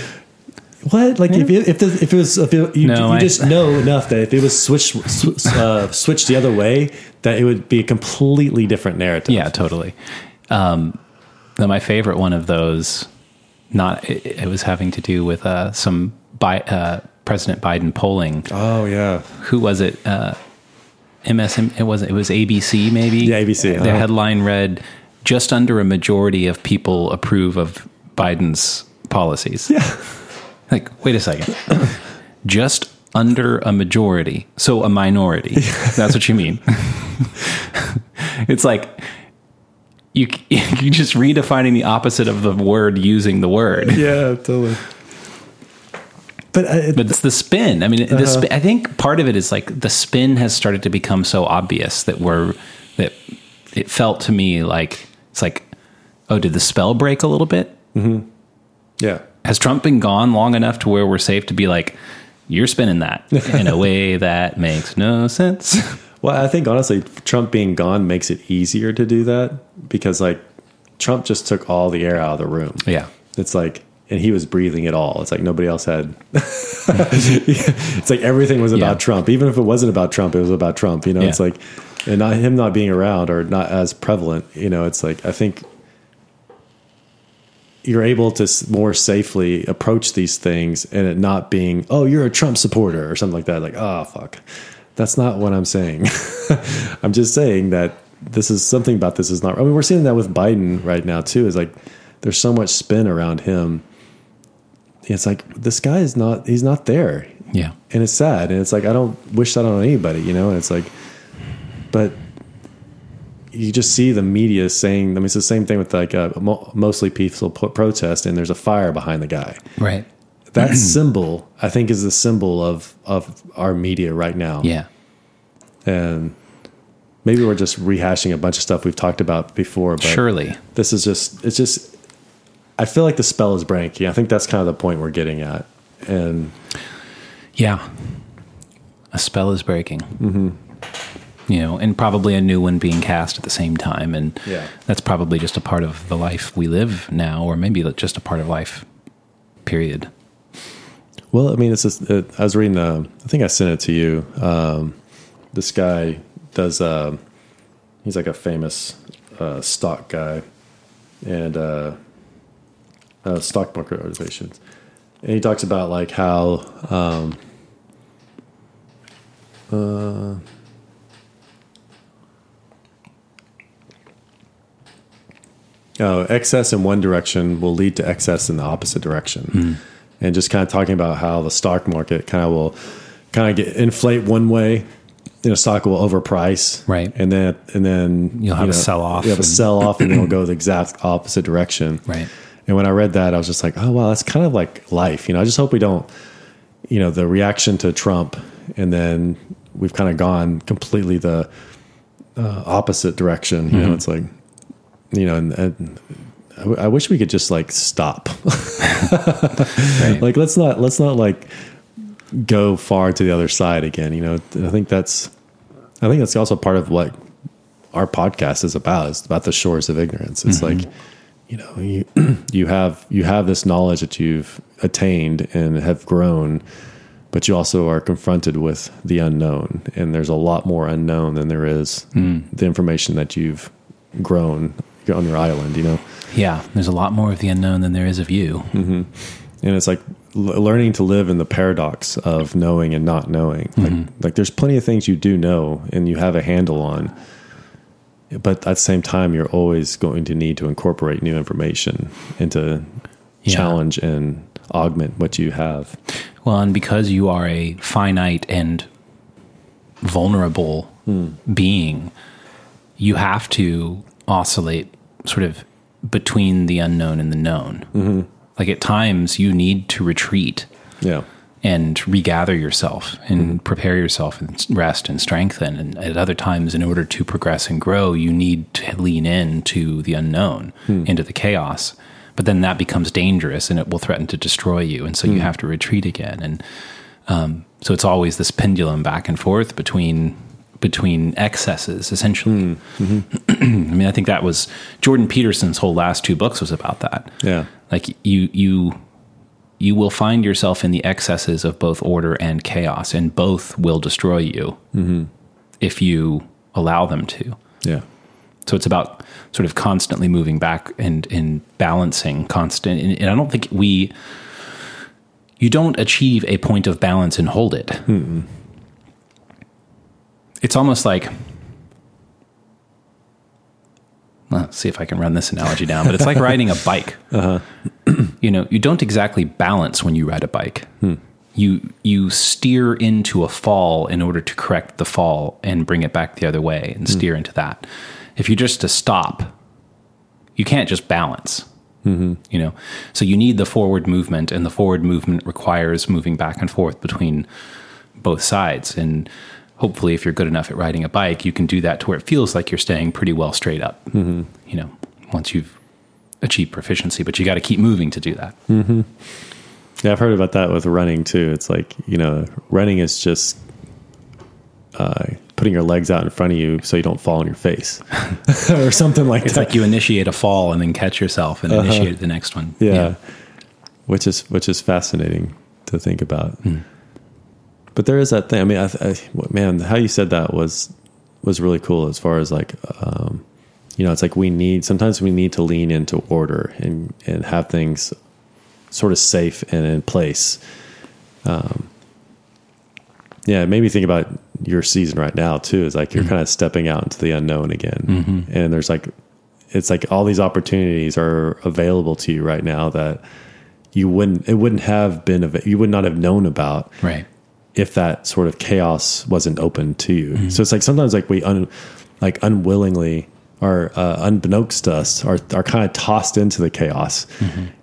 S3: What like if it, if the, if it was if it, you,
S2: No,
S3: you
S2: I-
S3: just know enough that if it was switched sw- uh, switched the other way that it would be a completely different narrative.
S2: Yeah, totally. Um, my favorite one of those, not it, it was having to do with uh, some Bi- uh, President Biden polling.
S3: Oh yeah.
S2: Who was it? Uh, MSM. It was it was ABC maybe.
S3: Yeah, ABC,
S2: The
S3: uh-huh.
S2: headline read, "Just under a majority of people approve of Biden's policies."
S3: Yeah.
S2: Like, wait a second. Just under a majority. So a minority. That's what you mean. it's like you you just redefining the opposite of the word using the word.
S3: Yeah, totally. But, I,
S2: But it's the spin. I mean, the uh-huh. spin, I think part of it is like the spin has started to become so obvious that we're that it felt to me like it's like, oh, did the spell break a little bit? Mm-hmm.
S3: yeah.
S2: has Trump been gone long enough to where we're safe to be like, you're spinning that in a way that makes no sense?
S3: Well, I think honestly, Trump being gone makes it easier to do that because like Trump just took all the air out of the room.
S2: Yeah.
S3: It's like, and he was breathing it all. It's like nobody else had. it's like everything was about
S2: Yeah.
S3: Trump. Even if it wasn't about Trump, it was about Trump. You know,
S2: Yeah.
S3: it's like, and not him not being around or not as prevalent. You know, it's like I think you're able to more safely approach these things and it not being, oh, you're a Trump supporter or something like that. Like, oh, fuck. That's not what I'm saying. I'm just saying that this is something about this is not. I mean, we're seeing that with Biden right now too. Is like there's so much spin around him. It's like this guy is not. He's not there,
S2: Yeah.
S3: and it's sad. And it's like I don't wish that on anybody, you know. And it's like, but you just see the media saying. I mean, it's the same thing with like uh, mo- mostly peaceful protest, and there's a fire behind the guy.
S2: Right.
S3: That symbol, I think, is the symbol of of our media right now
S2: Yeah.
S3: and maybe we're just rehashing a bunch of stuff we've talked about before but
S2: Surely.
S3: this is just it's just i feel like the spell is breaking i think that's kind of the point we're getting at and
S2: Yeah. A spell is breaking. Mm-hmm. You know, and probably a new one being cast at the same time. And
S3: Yeah.
S2: that's probably just a part of the life we live now, or maybe just a part of life, period.
S3: well i mean it's just it, i was reading uh, i think i sent it to you um, this guy does uh, he's like a famous uh, stock guy and uh, stock market organizations and he talks about like how um, uh, oh, excess in one direction will lead to excess in the opposite direction. And just kind of talking about how the stock market kind of will kind of get inflate one way, you know, stock will overprice,
S2: Right.
S3: And then and then
S2: You'll have
S3: you
S2: a sell-off
S3: You have a sell off, and it'll go the exact opposite direction,
S2: Right.
S3: And when I read that, I was just like, oh wow, that's kind of like life, you know. I just hope we don't, you know, the reaction to Trump, and then we've kind of gone completely the uh, opposite direction. You know, it's like, you know, and, and I, w- I wish we could just like stop.
S2: Right.
S3: like let's not let's not like go far to the other side again. You know, I think that's I think that's also part of what our podcast is about. It's about the shores of ignorance. It's like you know you you have you have this knowledge that you've attained and have grown but you also are confronted with the unknown. And there's a lot more unknown than there is hmm. the information that you've grown on your island you know?
S2: Yeah, there's a lot more of the unknown than there is of you. Mm-hmm.
S3: and it's like learning to live in the paradox of knowing and not knowing. Like mm-hmm. like there's plenty of things you do know and you have a handle on but at the same time you're always going to need to incorporate new information and to
S2: Yeah.
S3: challenge and augment what you have.
S2: Well, and because you are a finite and vulnerable hmm. being, you have to oscillate sort of between the unknown and the known. Mm-hmm. Like at times, you need to retreat.
S3: Yeah
S2: and regather yourself and mm-hmm. prepare yourself and rest and strengthen. And at other times, in order to progress and grow, you need to lean into the unknown, hmm. into the chaos. But then that becomes dangerous and it will threaten to destroy you. And so you hmm. have to retreat again. And um, so it's always this pendulum back and forth between between excesses, essentially. Hmm. Mm-hmm. I mean, I think that was Jordan Peterson's whole last two books was about that
S3: yeah
S2: like you you you will find yourself in the excesses of both order and chaos and both will destroy you mm-hmm. if you allow them to.
S3: Yeah.
S2: So it's about sort of constantly moving back and and balancing constant and, and i don't think we you don't achieve a point of balance and hold it. It's almost like let's see if I can run this analogy down, but it's like riding a bike. Uh-huh. you know, you don't exactly balance when you ride a bike. Hmm. You you steer into a fall in order to correct the fall and bring it back the other way and hmm. steer into that. If you're just to stop, you can't just balance. Mm-hmm. You know, so you need the forward movement, and the forward movement requires moving back and forth between both sides. And hopefully, if you're good enough at riding a bike, you can do that to where it feels like you're staying pretty well straight up. Mm-hmm. You know, once you've achieved proficiency, but you got to keep moving to do that. Mm-hmm.
S3: Yeah, I've heard about that with running too. It's like, you know, running is just uh, putting your legs out in front of you so you don't fall on your face or something like
S2: It's
S3: that.
S2: like you initiate a fall and then catch yourself and uh-huh. initiate the next one.
S3: yeah. Which is which is fascinating to think about. Hmm. But there is that thing. I mean, I, I, man, how you said that was was really cool. As far as like, um, you know, it's like we need sometimes we need to lean into order and and have things sort of safe and in place. Um, yeah, it made me think about your season right now too. Is like you're kind of stepping out into the unknown again, and there's like it's like all these opportunities are available to you right now that you wouldn't it wouldn't have been you would not have known about
S2: Right.
S3: If that sort of chaos wasn't open to you. So it's like sometimes like we un, like unwillingly or uh, unbeknownst to us are are kind of tossed into the chaos,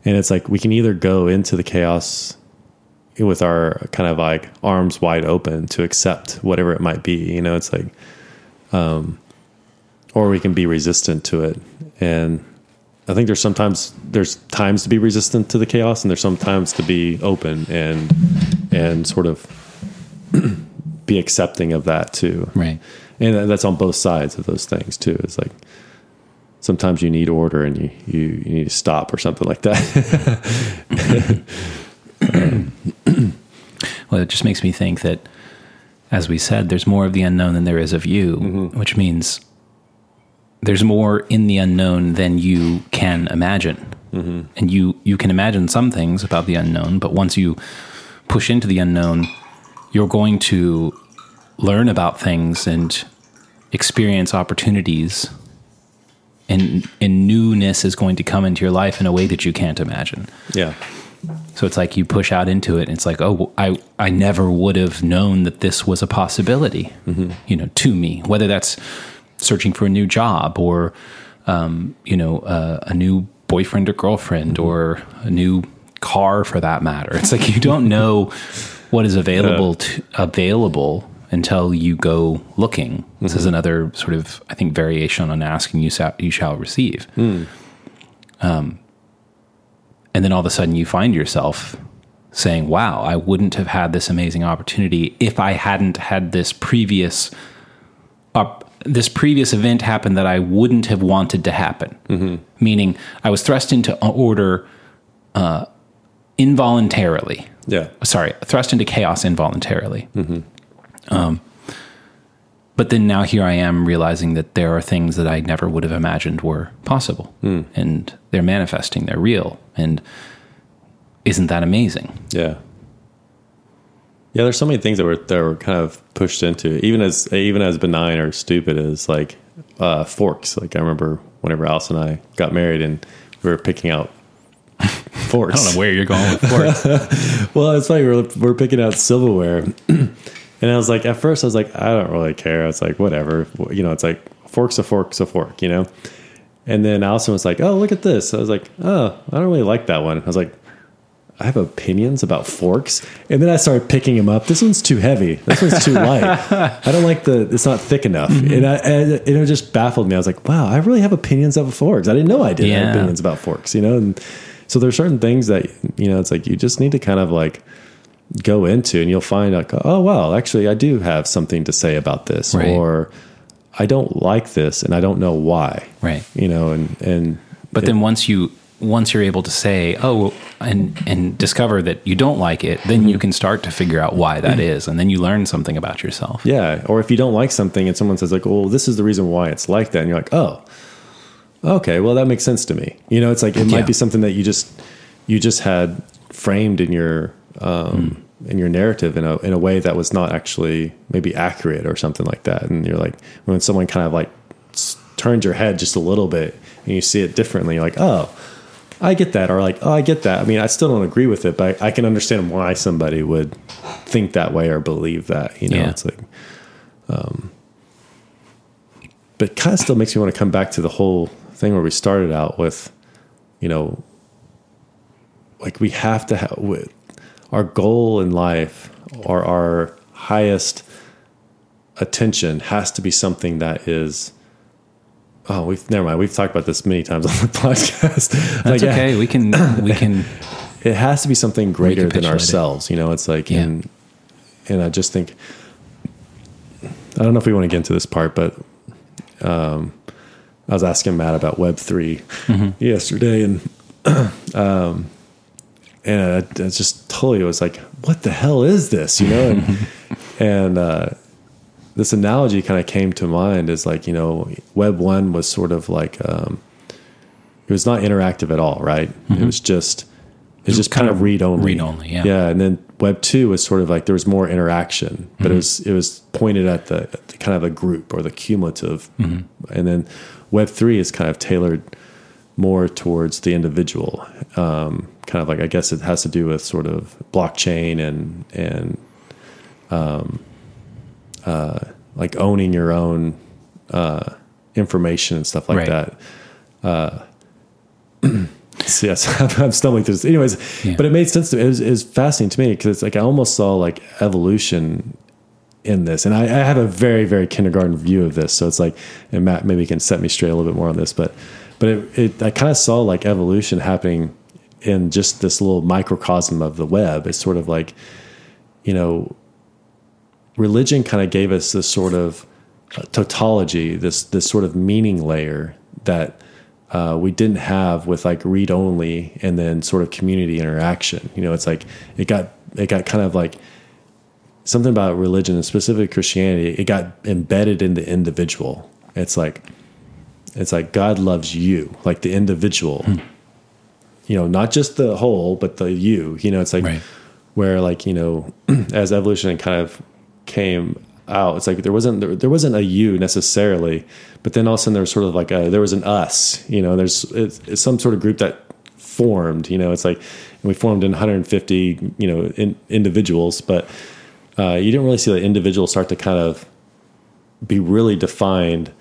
S3: and it's like we can either go into the chaos with our kind of like arms wide open to accept whatever it might be. You know, it's like, um, or we can be resistant to it, and I think there's sometimes there's times to be resistant to the chaos, and there's sometimes to be open and and sort of be accepting of that too.
S2: Right.
S3: And that's on both sides of those things too. It's like sometimes you need order and you you, you need to stop or something like that.
S2: Well, it just makes me think that, as we said, there's more of the unknown than there is of you, mm-hmm. which means there's more in the unknown than you can imagine. Mm-hmm. And you, you can imagine some things about the unknown, but once you push into the unknown, you're going to learn about things and experience opportunities. And, and newness is going to come into your life in a way that you can't imagine.
S3: yeah.
S2: So it's like you push out into it, and it's like, oh, I I never would have known that this was a possibility, you know, to me. Whether that's searching for a new job or, um, you know, uh, a new boyfriend or girlfriend or a new car for that matter. It's like you don't know what is available to, available until you go looking. This is mm-hmm. another sort of I think variation on asking you sa- you shall receive hmm. um, and then all of a sudden you find yourself saying, "Wow, I wouldn't have had this amazing opportunity if I hadn't had this previous up this previous event happen that I wouldn't have wanted to happen." Mm-hmm. Meaning, I was thrust into order uh, involuntarily.
S3: Yeah.
S2: Sorry, thrust into chaos involuntarily. Um, but then now here I am realizing that there are things that I never would have imagined were possible, and they're manifesting. They're real, and isn't that amazing?
S3: Yeah. Yeah, there's so many things that were that were kind of pushed into, even as even as benign or stupid as like uh, forks. Like I remember whenever Alice and I got married and we were picking out forks.
S2: I don't know where you're going with forks.
S3: Well, it's funny. We're, we're picking out silverware. and I was like, at first, I was like, I don't really care. It's like, whatever. You know, it's like, fork's a fork's a fork, you know? And then Allison was like, oh, look at this. I was like, oh, I don't really like that one. I was like, I have opinions about forks. And then I started picking them up. This one's too heavy. This one's too light. I don't like the, it's not thick enough. Mm-hmm. And, I, and it just baffled me. I was like, wow, I really have opinions about forks. I didn't know I did have
S2: Yeah.
S3: opinions about forks, you know? And so there's certain things that, you know, it's like, you just need to kind of like, go into and you'll find like oh well actually i do have something to say about this
S2: Right.
S3: or i don't like this and i don't know why
S2: Right.
S3: you know and and
S2: But then once you once you're able to say, "Oh," and and discover that you don't like it, then you mm-hmm. can start to figure out why that is, and then you learn something about yourself.
S3: yeah or if you don't like something and someone says like well this is the reason why it's like that and you're like oh okay well that makes sense to me you know it's like it
S2: Yeah.
S3: might be something that you just you just had framed in your um in your narrative in a in a way that was not actually maybe accurate or something like that and you're like when someone kind of like turns your head just a little bit and you see it differently you're like oh I get that, or like, oh, I get that. I mean, I still don't agree with it, but I, I can understand why somebody would think that way or believe that. You know,
S2: Yeah.
S3: it's like, um, but kind of still makes me want to come back to the whole thing where we started out with, you know, like we have to have with our goal in life or our highest attention has to be something that is. Oh, we've never mind. We've talked about this many times on the podcast.
S2: That's
S3: Like, yeah,
S2: okay. We can we can
S3: it has to be something greater than
S2: Recapitulate it.
S3: ourselves. You know, it's like,
S2: Yeah.
S3: and and I just think, I don't know if we want to get into this part, but um, I was asking Matt about Web 3
S2: Mm-hmm.
S3: yesterday, and um, and I, I just totally was like, what the hell is this? You know, and and uh, this analogy kind of came to mind is like, you know, Web one was sort of like. Um, it was not interactive at all, right? It was just it was just kind of read only.
S2: Mm-hmm. read only, yeah.
S3: Yeah, and then Web two was sort of like there was more interaction, but
S2: Mm-hmm.
S3: it was it was pointed at the, at the kind of a group or the cumulative,
S2: Mm-hmm.
S3: and then Web three is kind of tailored more towards the individual. Um, kind of like I guess it has to do with sort of blockchain and and um, uh, like owning your own uh, information and stuff like
S2: Right.
S3: that. Uh, so yes, I'm stumbling through this. Anyways,
S2: Yeah.
S3: but it made sense to me. It was, it was fascinating to me because it's like I almost saw like evolution in this, and I, I have a very very kindergarten view of this. So it's like, and Matt maybe can set me straight a little bit more on this, but but it, it I kind of saw like evolution happening in just this little microcosm of the web. It's sort of like, you know, religion kind of gave us this sort of uh, tautology, this this sort of meaning layer that uh, we didn't have with like read only and then sort of community interaction. You know, it's like it got it got kind of like something about religion and specifically Christianity. It got embedded in the individual. It's like it's like God loves you, like the individual. Hmm. You know, not just the whole, but the you. You know, it's like
S2: Right.
S3: where like you know, as evolution kind of came out, it's like there wasn't there, there wasn't a you necessarily, but then all of a sudden there was sort of like a there was an us. You know, there's it's, it's some sort of group that formed. You know, it's like we formed in 150 you know in, individuals, but uh, you didn't really see the individual start to kind of be really defined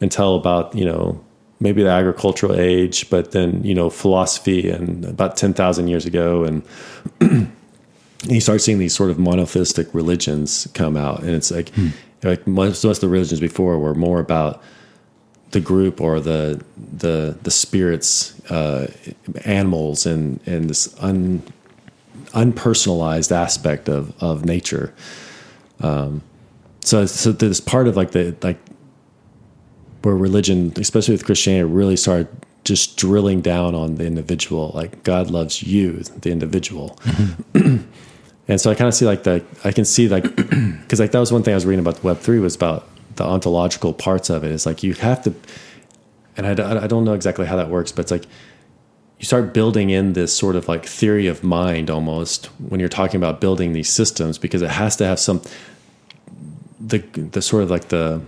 S3: until about you know maybe the agricultural age, but then you know philosophy and about ten thousand years ago, and you start seeing these sort of monotheistic religions come out, and it's like like most, most of the religions before were more about the group or the the the spirits, uh, animals, and and this un, unpersonalized aspect of of nature. Um, so so there's part of like the like where religion, especially with Christianity, really started just drilling down on the individual. Like God loves you, the individual. and so I kind of see like the I can see like because like that was one thing I was reading about the Web three was about the ontological parts of it. It's like you have to, and I, I don't know exactly how that works, but it's like you start building in this sort of like theory of mind almost when you're talking about building these systems because it has to have some the the sort of like the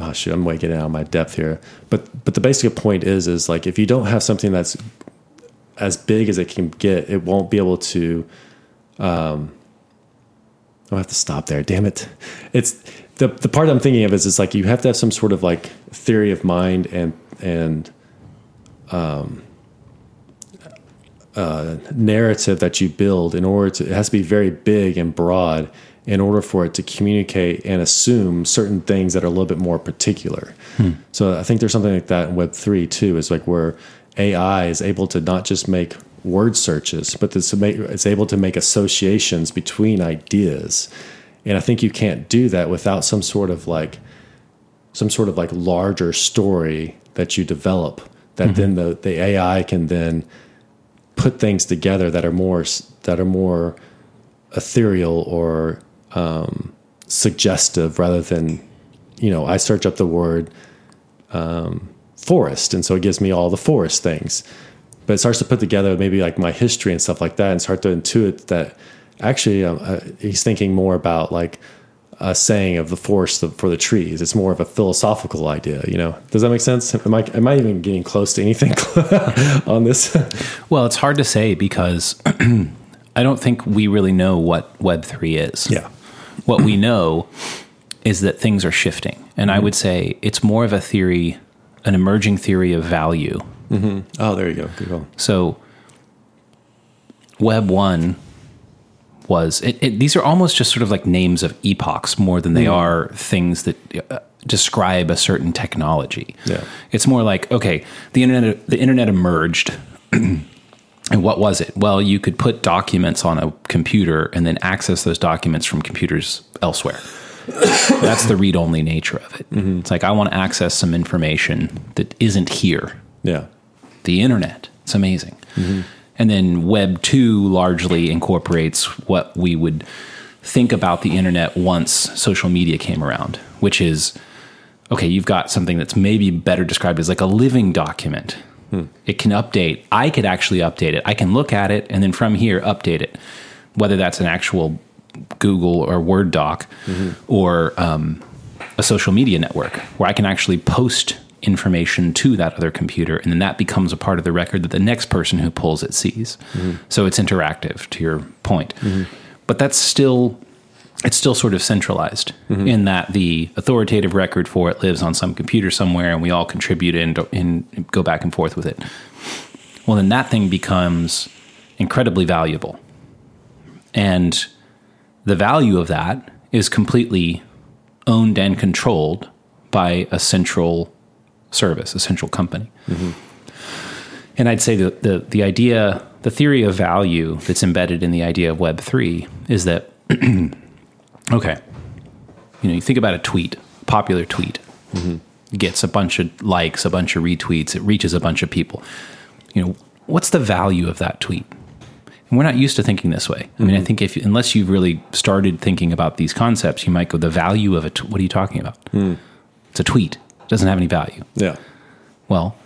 S3: oh shoot, I'm way getting out of my depth here. But but the basic point is is like if you don't have something that's as big as it can get, it won't be able to. Um, I'll have to stop there. Damn it! It's the the part I'm thinking of is it's like you have to have some sort of like theory of mind and and um, uh, narrative that you build in order to. It has to be very big and broad in order for it to communicate and assume certain things that are a little bit more particular. Hmm. So I think there's something like that in Web three too. Is like where AI is able to not just make word searches, but it's, it's able to make associations between ideas. And I think you can't do that without some sort of like some sort of like larger story that you develop that mm-hmm. then the, the AI can then put things together that are more that are more ethereal or um, suggestive rather than you know I search up the word um, forest and so it gives me all the forest things. But it starts to put together maybe like my history and stuff like that and start to intuit that actually um, uh, he's thinking more about like a saying of the forest for the trees. It's more of a philosophical idea, you know. Does that make sense? Am I am I even getting close to anything on this?
S2: well, it's hard to say because I don't think we really know what Web three is.
S3: Yeah.
S2: What we know is that things are shifting, and mm-hmm. I would say it's more of a theory, an emerging theory of value.
S3: Mm-hmm. Oh, there you go. Good call.
S2: So, Web one was it, it, these are almost just sort of like names of epochs more than they mm. are things that uh, describe a certain technology.
S3: Yeah.
S2: It's more like okay, the internet the internet emerged and what was it? Well, you could put documents on a computer and then access those documents from computers elsewhere. That's the read only nature of it. Mm-hmm. It's like I want to access some information that isn't here.
S3: Yeah.
S2: The internet. It's amazing. Mm-hmm. And then Web 2 largely incorporates what we would think about the internet once social media came around, which is okay, you've got something that's maybe better described as like a living document. Hmm. It can update. I could actually update it. I can look at it and then from here update it, whether that's an actual Google or Word doc mm-hmm. or um, a social media network where I can actually post information to that other computer, and then that becomes a part of the record that the next person who pulls it sees. Mm-hmm. So it's interactive, to your point. Mm-hmm. But that's still it's still sort of centralized mm-hmm. in that the authoritative record for it lives on some computer somewhere, and we all contribute and, and go back and forth with it. Well, then that thing becomes incredibly valuable, and the value of that is completely owned and controlled by a central service, a central company. Mm-hmm. And I'd say that the, the idea, the theory of value that's embedded in the idea of Web3 is that, okay, you know, you think about a tweet, popular tweet, mm-hmm. gets a bunch of likes, a bunch of retweets, it reaches a bunch of people. You know, what's the value of that tweet? And we're not used to thinking this way. I mean, mm-hmm. I think if unless you've really started thinking about these concepts, you might go, the value of it. What are you talking about? Mm. It's a tweet doesn't have any value.
S3: Yeah.
S2: Well,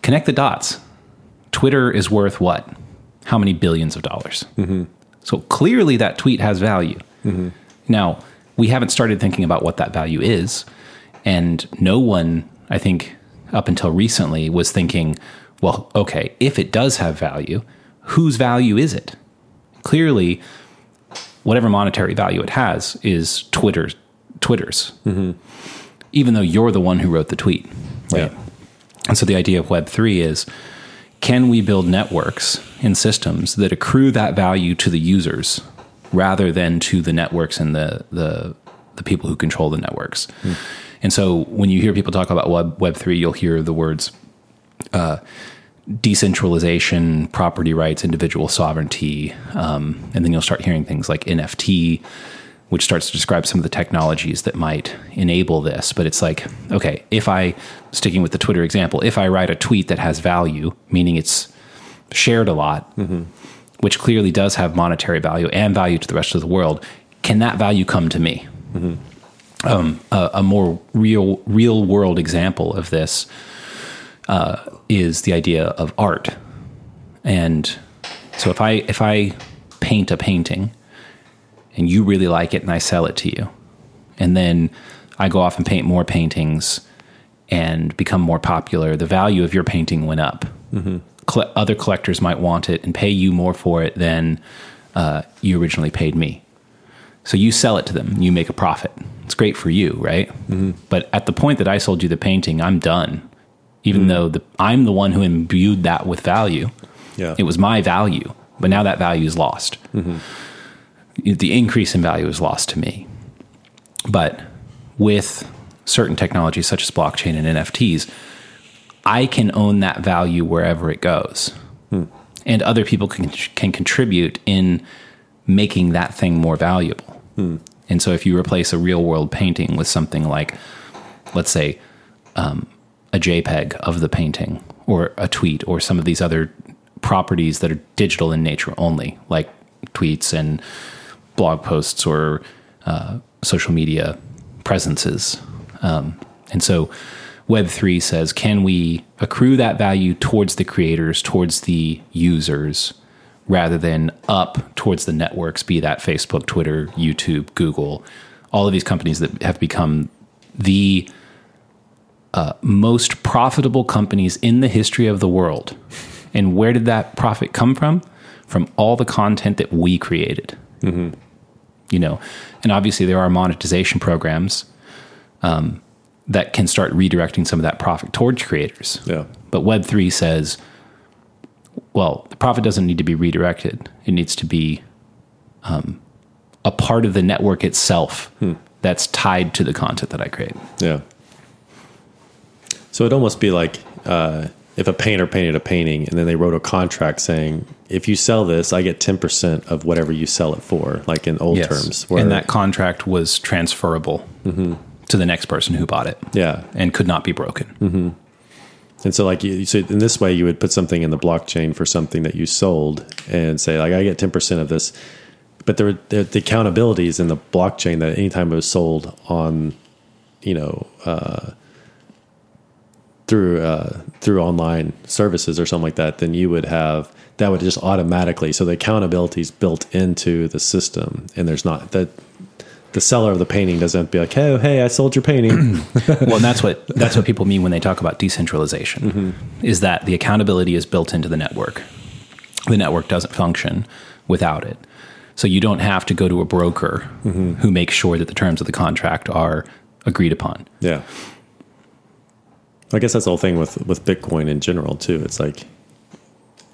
S2: connect the dots. Twitter is worth what? How many billions of dollars? Mm-hmm. So clearly that tweet has value. Mm-hmm. Now, we haven't started thinking about what that value is. And no one, I think, up until recently was thinking, well, okay, if it does have value, whose value is it? Clearly, whatever monetary value it has is Twitter's. Twitter's. Mm-hmm even though you're the one who wrote the tweet. Right. Yeah. And so the idea of Web3 is can we build networks and systems that accrue that value to the users rather than to the networks and the, the, the people who control the networks? Mm. And so when you hear people talk about Web Web three, you'll hear the words uh, decentralization, property rights, individual sovereignty, um, and then you'll start hearing things like NFT, which starts to describe some of the technologies that might enable this. But it's like, okay, if I, sticking with the Twitter example, if I write a tweet that has value, meaning it's shared a lot, which clearly does have monetary value and value to the rest of the world, can that value come to me? Um, a, a more real, real world example of this uh, is the idea of art. And so if I if I paint a painting and you really like it and I sell it to you, and then I go off and paint more paintings and become more popular, the value of your painting went up. Mm-hmm. Cle- other collectors might want it and pay you more for it than uh, you originally paid me. So you sell it to them, you make a profit. It's great for you, right? Mm-hmm. But at the point that I sold you the painting, I'm done. Even mm-hmm. though the, I'm the one who imbued that with value,
S3: Yeah.
S2: it was my value, but now that value is lost. The increase in value is lost to me. But with certain technologies such as blockchain and NFTs, I can own that value wherever it goes. And other people can, can contribute in making that thing more valuable. And so if you replace a real world painting with something like, let's say, um, a JPEG of the painting or a tweet or some of these other properties that are digital in nature only, like tweets and blog posts or uh, social media presences. Um, and so Web3 says, can we accrue that value towards the creators, towards the users, rather than up towards the networks, be that Facebook, Twitter, YouTube, Google, all of these companies that have become the uh, most profitable companies in the history of the world. And where did that profit come from? From all the content that we created. You know, and obviously there are monetization programs um, that can start redirecting some of that profit towards creators.
S3: Yeah.
S2: But Web3 says, well, the profit doesn't need to be redirected. It needs to be um, a part of the network itself that's tied to the content that I create.
S3: Yeah. So it'd almost be like uh, if a painter painted a painting and then they wrote a contract saying, if you sell this, I get 10% of whatever you sell it for, like in old terms.
S2: and that contract was transferable to the next person who bought it
S3: yeah.
S2: and could not be broken.
S3: And so, like, you, so in this way, you would put something in the blockchain for something that you sold and say, like, I get 10% of this. But there, there, the accountability is in the blockchain that anytime it was sold on, you know, uh, through uh, through online services or something like that, then you would have that would just automatically. So the accountability is built into the system, and there's not that the seller of the painting doesn't be like, hey, hey, I sold your painting.
S2: well, that's what that's what people mean when they talk about decentralization. Is that the accountability is built into the network. The network doesn't function without it. So you don't have to go to a broker who makes sure that the terms of the contract are agreed upon.
S3: Yeah. I guess that's the whole thing with with Bitcoin in general too. It's like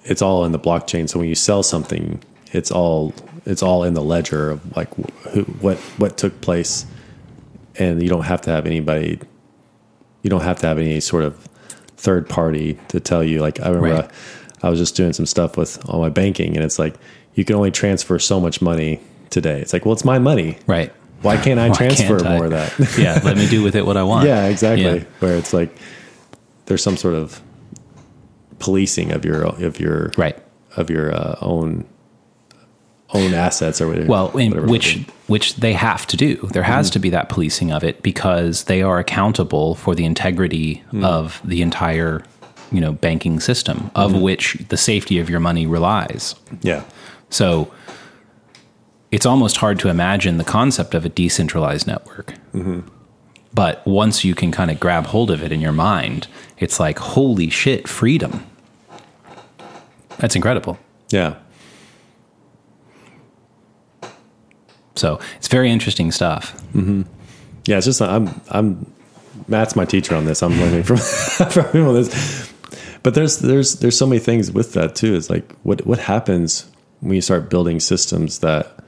S3: it's all in the blockchain. So when you sell something, it's all it's all in the ledger of like who what what took place, and you don't have to have anybody. You don't have to have any sort of third party to tell you. Like I remember,
S2: Right.
S3: uh, I was just doing some stuff with all my banking, and it's like you can only transfer so much money today. It's like, well, it's my money.
S2: Right.
S3: Why can't I
S2: Why
S3: transfer
S2: can't I?
S3: more of that?
S2: yeah, let me do with it what I want.
S3: Yeah, exactly.
S2: Yeah.
S3: Where it's like there's some sort of policing of your of your
S2: Right.
S3: of your uh, own own assets or whatever.
S2: Well, in,
S3: whatever
S2: which which they have to do. There has mm-hmm. to be that policing of it because they are accountable for the integrity mm. of the entire, you know, banking system of mm-hmm. which the safety of your money relies.
S3: yeah,
S2: So it's almost hard to imagine the concept of a decentralized network. Mm-hmm. But once you can kind of grab hold of it in your mind, it's like, holy shit, freedom. That's incredible.
S3: yeah,
S2: So it's very interesting stuff. Mm-hmm.
S3: yeah. It's just I'm I'm Matt's my teacher on this. I'm learning from from him on this. But there's there's there's so many things with that too. It's like what what happens when you start building systems that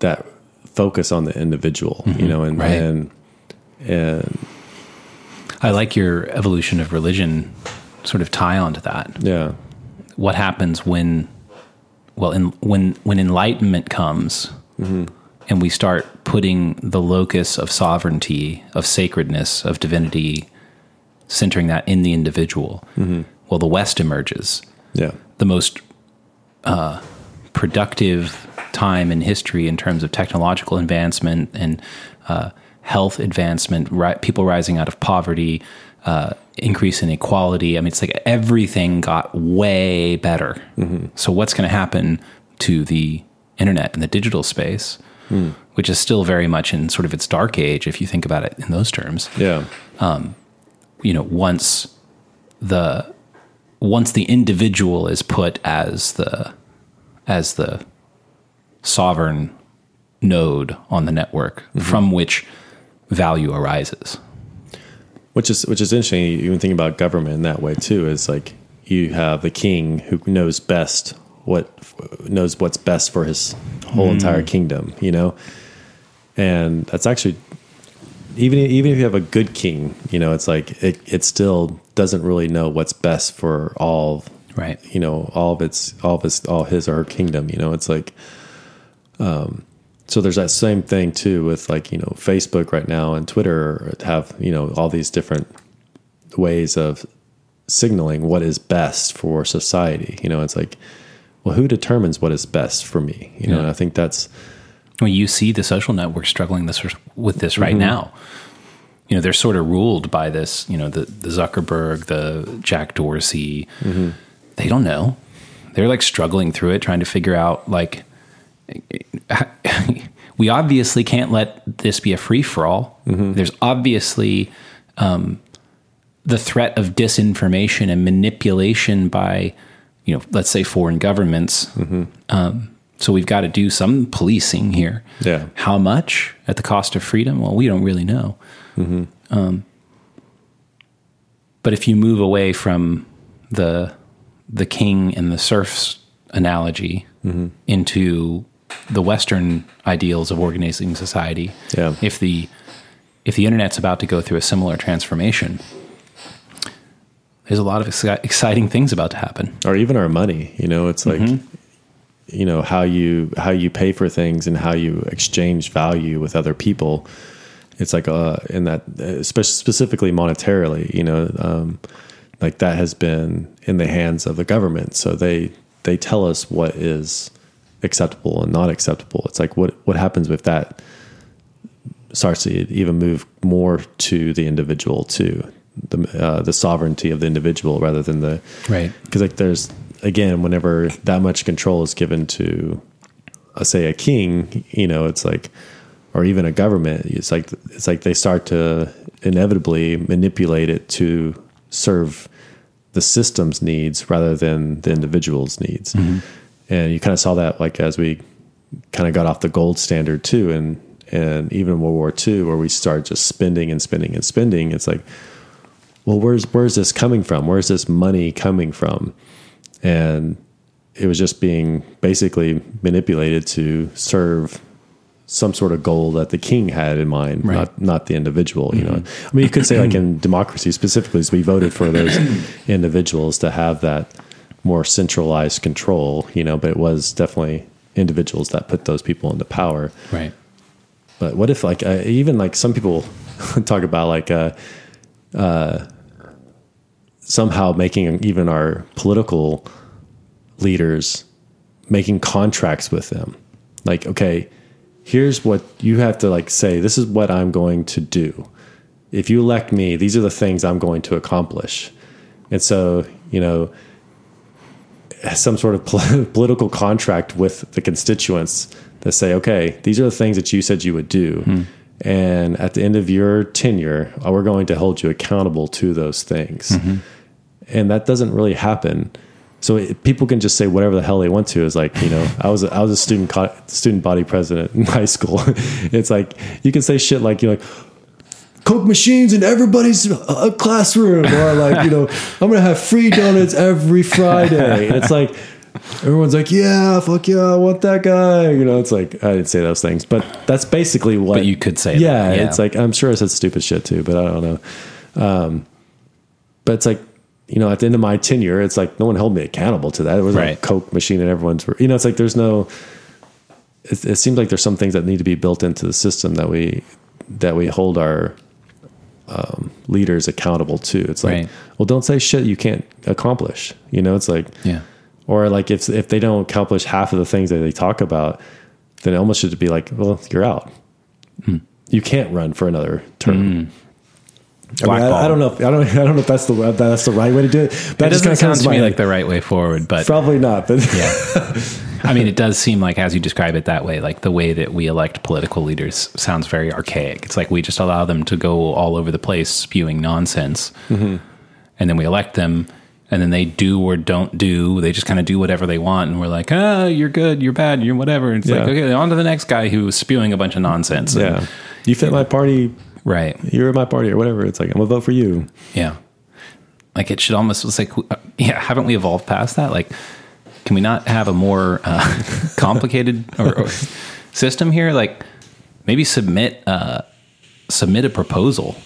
S3: that focus on the individual, mm-hmm. you know, and
S2: right.
S3: and and
S2: I like your evolution of religion sort of tie onto that.
S3: yeah,
S2: What happens when, well, in, when when enlightenment comes, and we start putting the locus of sovereignty, of sacredness, of divinity, centering that in the individual. Well, the West emerges.
S3: yeah,
S2: the most uh, productive time in history in terms of technological advancement and uh, health advancement, ri- people rising out of poverty, uh, increase in equality. I mean, it's like everything got way better. Mm-hmm. So, what's going to happen to the internet and the digital space, hmm. which is still very much in sort of its dark age, if you think about it in those terms?
S3: yeah, um,
S2: you know once the once the individual is put as the as the sovereign node on the network mm-hmm. from which value arises
S3: which is which is interesting. You even think about government in that way too. Is like you have the king who knows best what knows what's best for his whole entire kingdom. You know, and that's actually even even if you have a good king, you know, it's like it it still doesn't really know what's best for all
S2: right
S3: you know all of its all of its all his or her kingdom you know it's like um so there's that same thing too with like you know facebook right now and twitter have you know all these different ways of signaling what is best for society you know? It's like well who determines what is best for me? You know and i think that's
S2: well you see the social network struggling this with this right mm-hmm. now. You know they're sort of ruled by this you know the, the zuckerberg the jack dorsey. Mm-hmm. They don't know. They're like struggling through it trying to figure out like we obviously can't let this be a free for all there's obviously um, the threat of disinformation and manipulation by you know let's say foreign governments. Um, so we've got to do some policing here.
S3: Yeah.
S2: how much at the cost of freedom? Well we don't really know. Um, but if you move away from the the king and the serfs analogy into the Western ideals of organizing society,
S3: Yeah.
S2: if the if the internet's about to go through a similar transformation, there's a lot of exci- exciting things about to happen.
S3: or even our money you know it's like you know how you how you pay for things and how you exchange value with other people it's like uh in that uh, spe- specifically monetarily you know um like that has been in the hands of the government so they they tell us what is acceptable and not acceptable. It's like what what happens if that starts to even move more to the individual to the uh, the sovereignty of the individual rather than the
S2: Right.
S3: because like there's again whenever that much control is given to uh, say a king you know it's like or even a government it's like it's like they start to inevitably manipulate it to serve the system's needs rather than the individual's needs and you kind of saw that like as we kind of got off the gold standard too and and even in world war ii where we start just spending and spending and spending it's like well where's where's this coming from where's this money coming from and it was just being basically manipulated to serve some sort of goal that the king had in mind,
S2: Right.
S3: not not the individual. You know, mm-hmm. I mean, you could say like in democracy specifically, we voted for those individuals to have that more centralized control. You know, but it was definitely individuals that put those people into power.
S2: Right.
S3: But what if like uh, even like some people talk about like uh, uh, somehow making even our political leaders making contracts with them. Like, okay, here's what you have to like say. This is what I'm going to do. If you elect me, these are the things I'm going to accomplish. And so, you know, some sort of political contract with the constituents that say, okay, these are the things that you said you would do. And at the end of your tenure, uh, we're going to hold you accountable to those things. And that doesn't really happen. So it, people can just say whatever the hell they want to. Is like you know, I was a, I was a student co- student body president in high school. it's like you can say shit like you're like Coke machines in everybody's uh, classroom, or like you know, I'm gonna have free donuts every Friday. And it's like, everyone's like, yeah, fuck yeah, I want that guy. You know, it's like I didn't say those things, but that's basically what.
S2: But you could say
S3: yeah,
S2: that, yeah.
S3: It's like I'm sure I said stupid shit too, but I don't know. Um, but it's like you know, at the end of my tenure, it's like no one held me accountable to that. It was like
S2: Right.
S3: a Coke machine, and everyone's you know, it's like there's no. It, it seems like there's some things that need to be built into the system that we that we hold our um, leaders accountable to. It's like,
S2: Right.
S3: well, don't say shit you can't accomplish. You know, it's like,
S2: Yeah.
S3: or like if if they don't accomplish half of the things that they talk about, then it almost should be like, well, you're out.
S2: Hmm.
S3: You can't run for another term. I, mean, I, I don't know. If, I don't. I don't know if that's the that's the right way to do it. But
S2: That
S3: just
S2: doesn't
S3: kind of
S2: sound to me like the right way forward, but
S3: Probably not. But
S2: yeah. I mean, it does seem like, as you describe it that way, like the way that we elect political leaders sounds very archaic. It's like we just allow them to go all over the place spewing nonsense,
S3: Mm-hmm.
S2: and then we elect them, and then they do or don't do. They just kind of do whatever they want, and we're like, ah, you're good, you're bad, you're whatever. It's like, okay, on to the next guy who's spewing a bunch of nonsense. And-
S3: yeah, you fit my party.
S2: right.
S3: You're in my party or whatever. It's like I'm gonna vote for you.
S2: Yeah. Like it should almost, it's like, uh, yeah, haven't we evolved past that? Like, can we not have a more uh, complicated or, or system here? Like, maybe submit uh, submit a proposal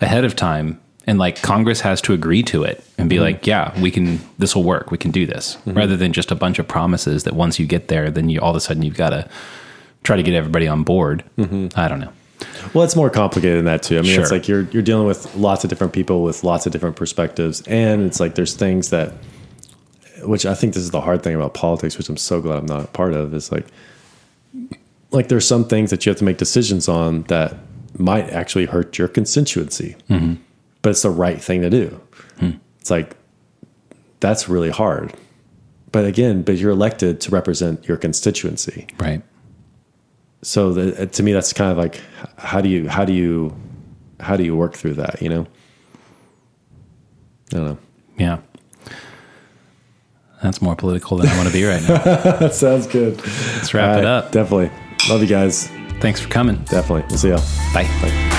S2: ahead of time, and like Congress has to agree to it and be like, yeah, we can. This will work. We can do this, rather than just a bunch of promises that once you get there, then you all of a sudden you've got to try to get everybody on board. I don't know.
S3: Well, it's more complicated than that too. I mean, it's like you're you're dealing with lots of different people with lots of different perspectives, and it's like there's things that, which I think this is the hard thing about politics, which I'm so glad I'm not a part of. Is like, like there's some things that you have to make decisions on that might actually hurt your constituency, mm-hmm. but it's the right thing to do. Hmm. It's like that's really hard, but again, but you're elected to represent your constituency
S2: Right.
S3: so the, to me that's kind of like how do you how do you how do you work through that you know i don't know
S2: Yeah. That's more political than I want to be right now.
S3: that sounds good
S2: Let's wrap it up.
S3: definitely love you guys
S2: Thanks for coming.
S3: definitely we'll see ya
S2: Bye.
S3: Bye.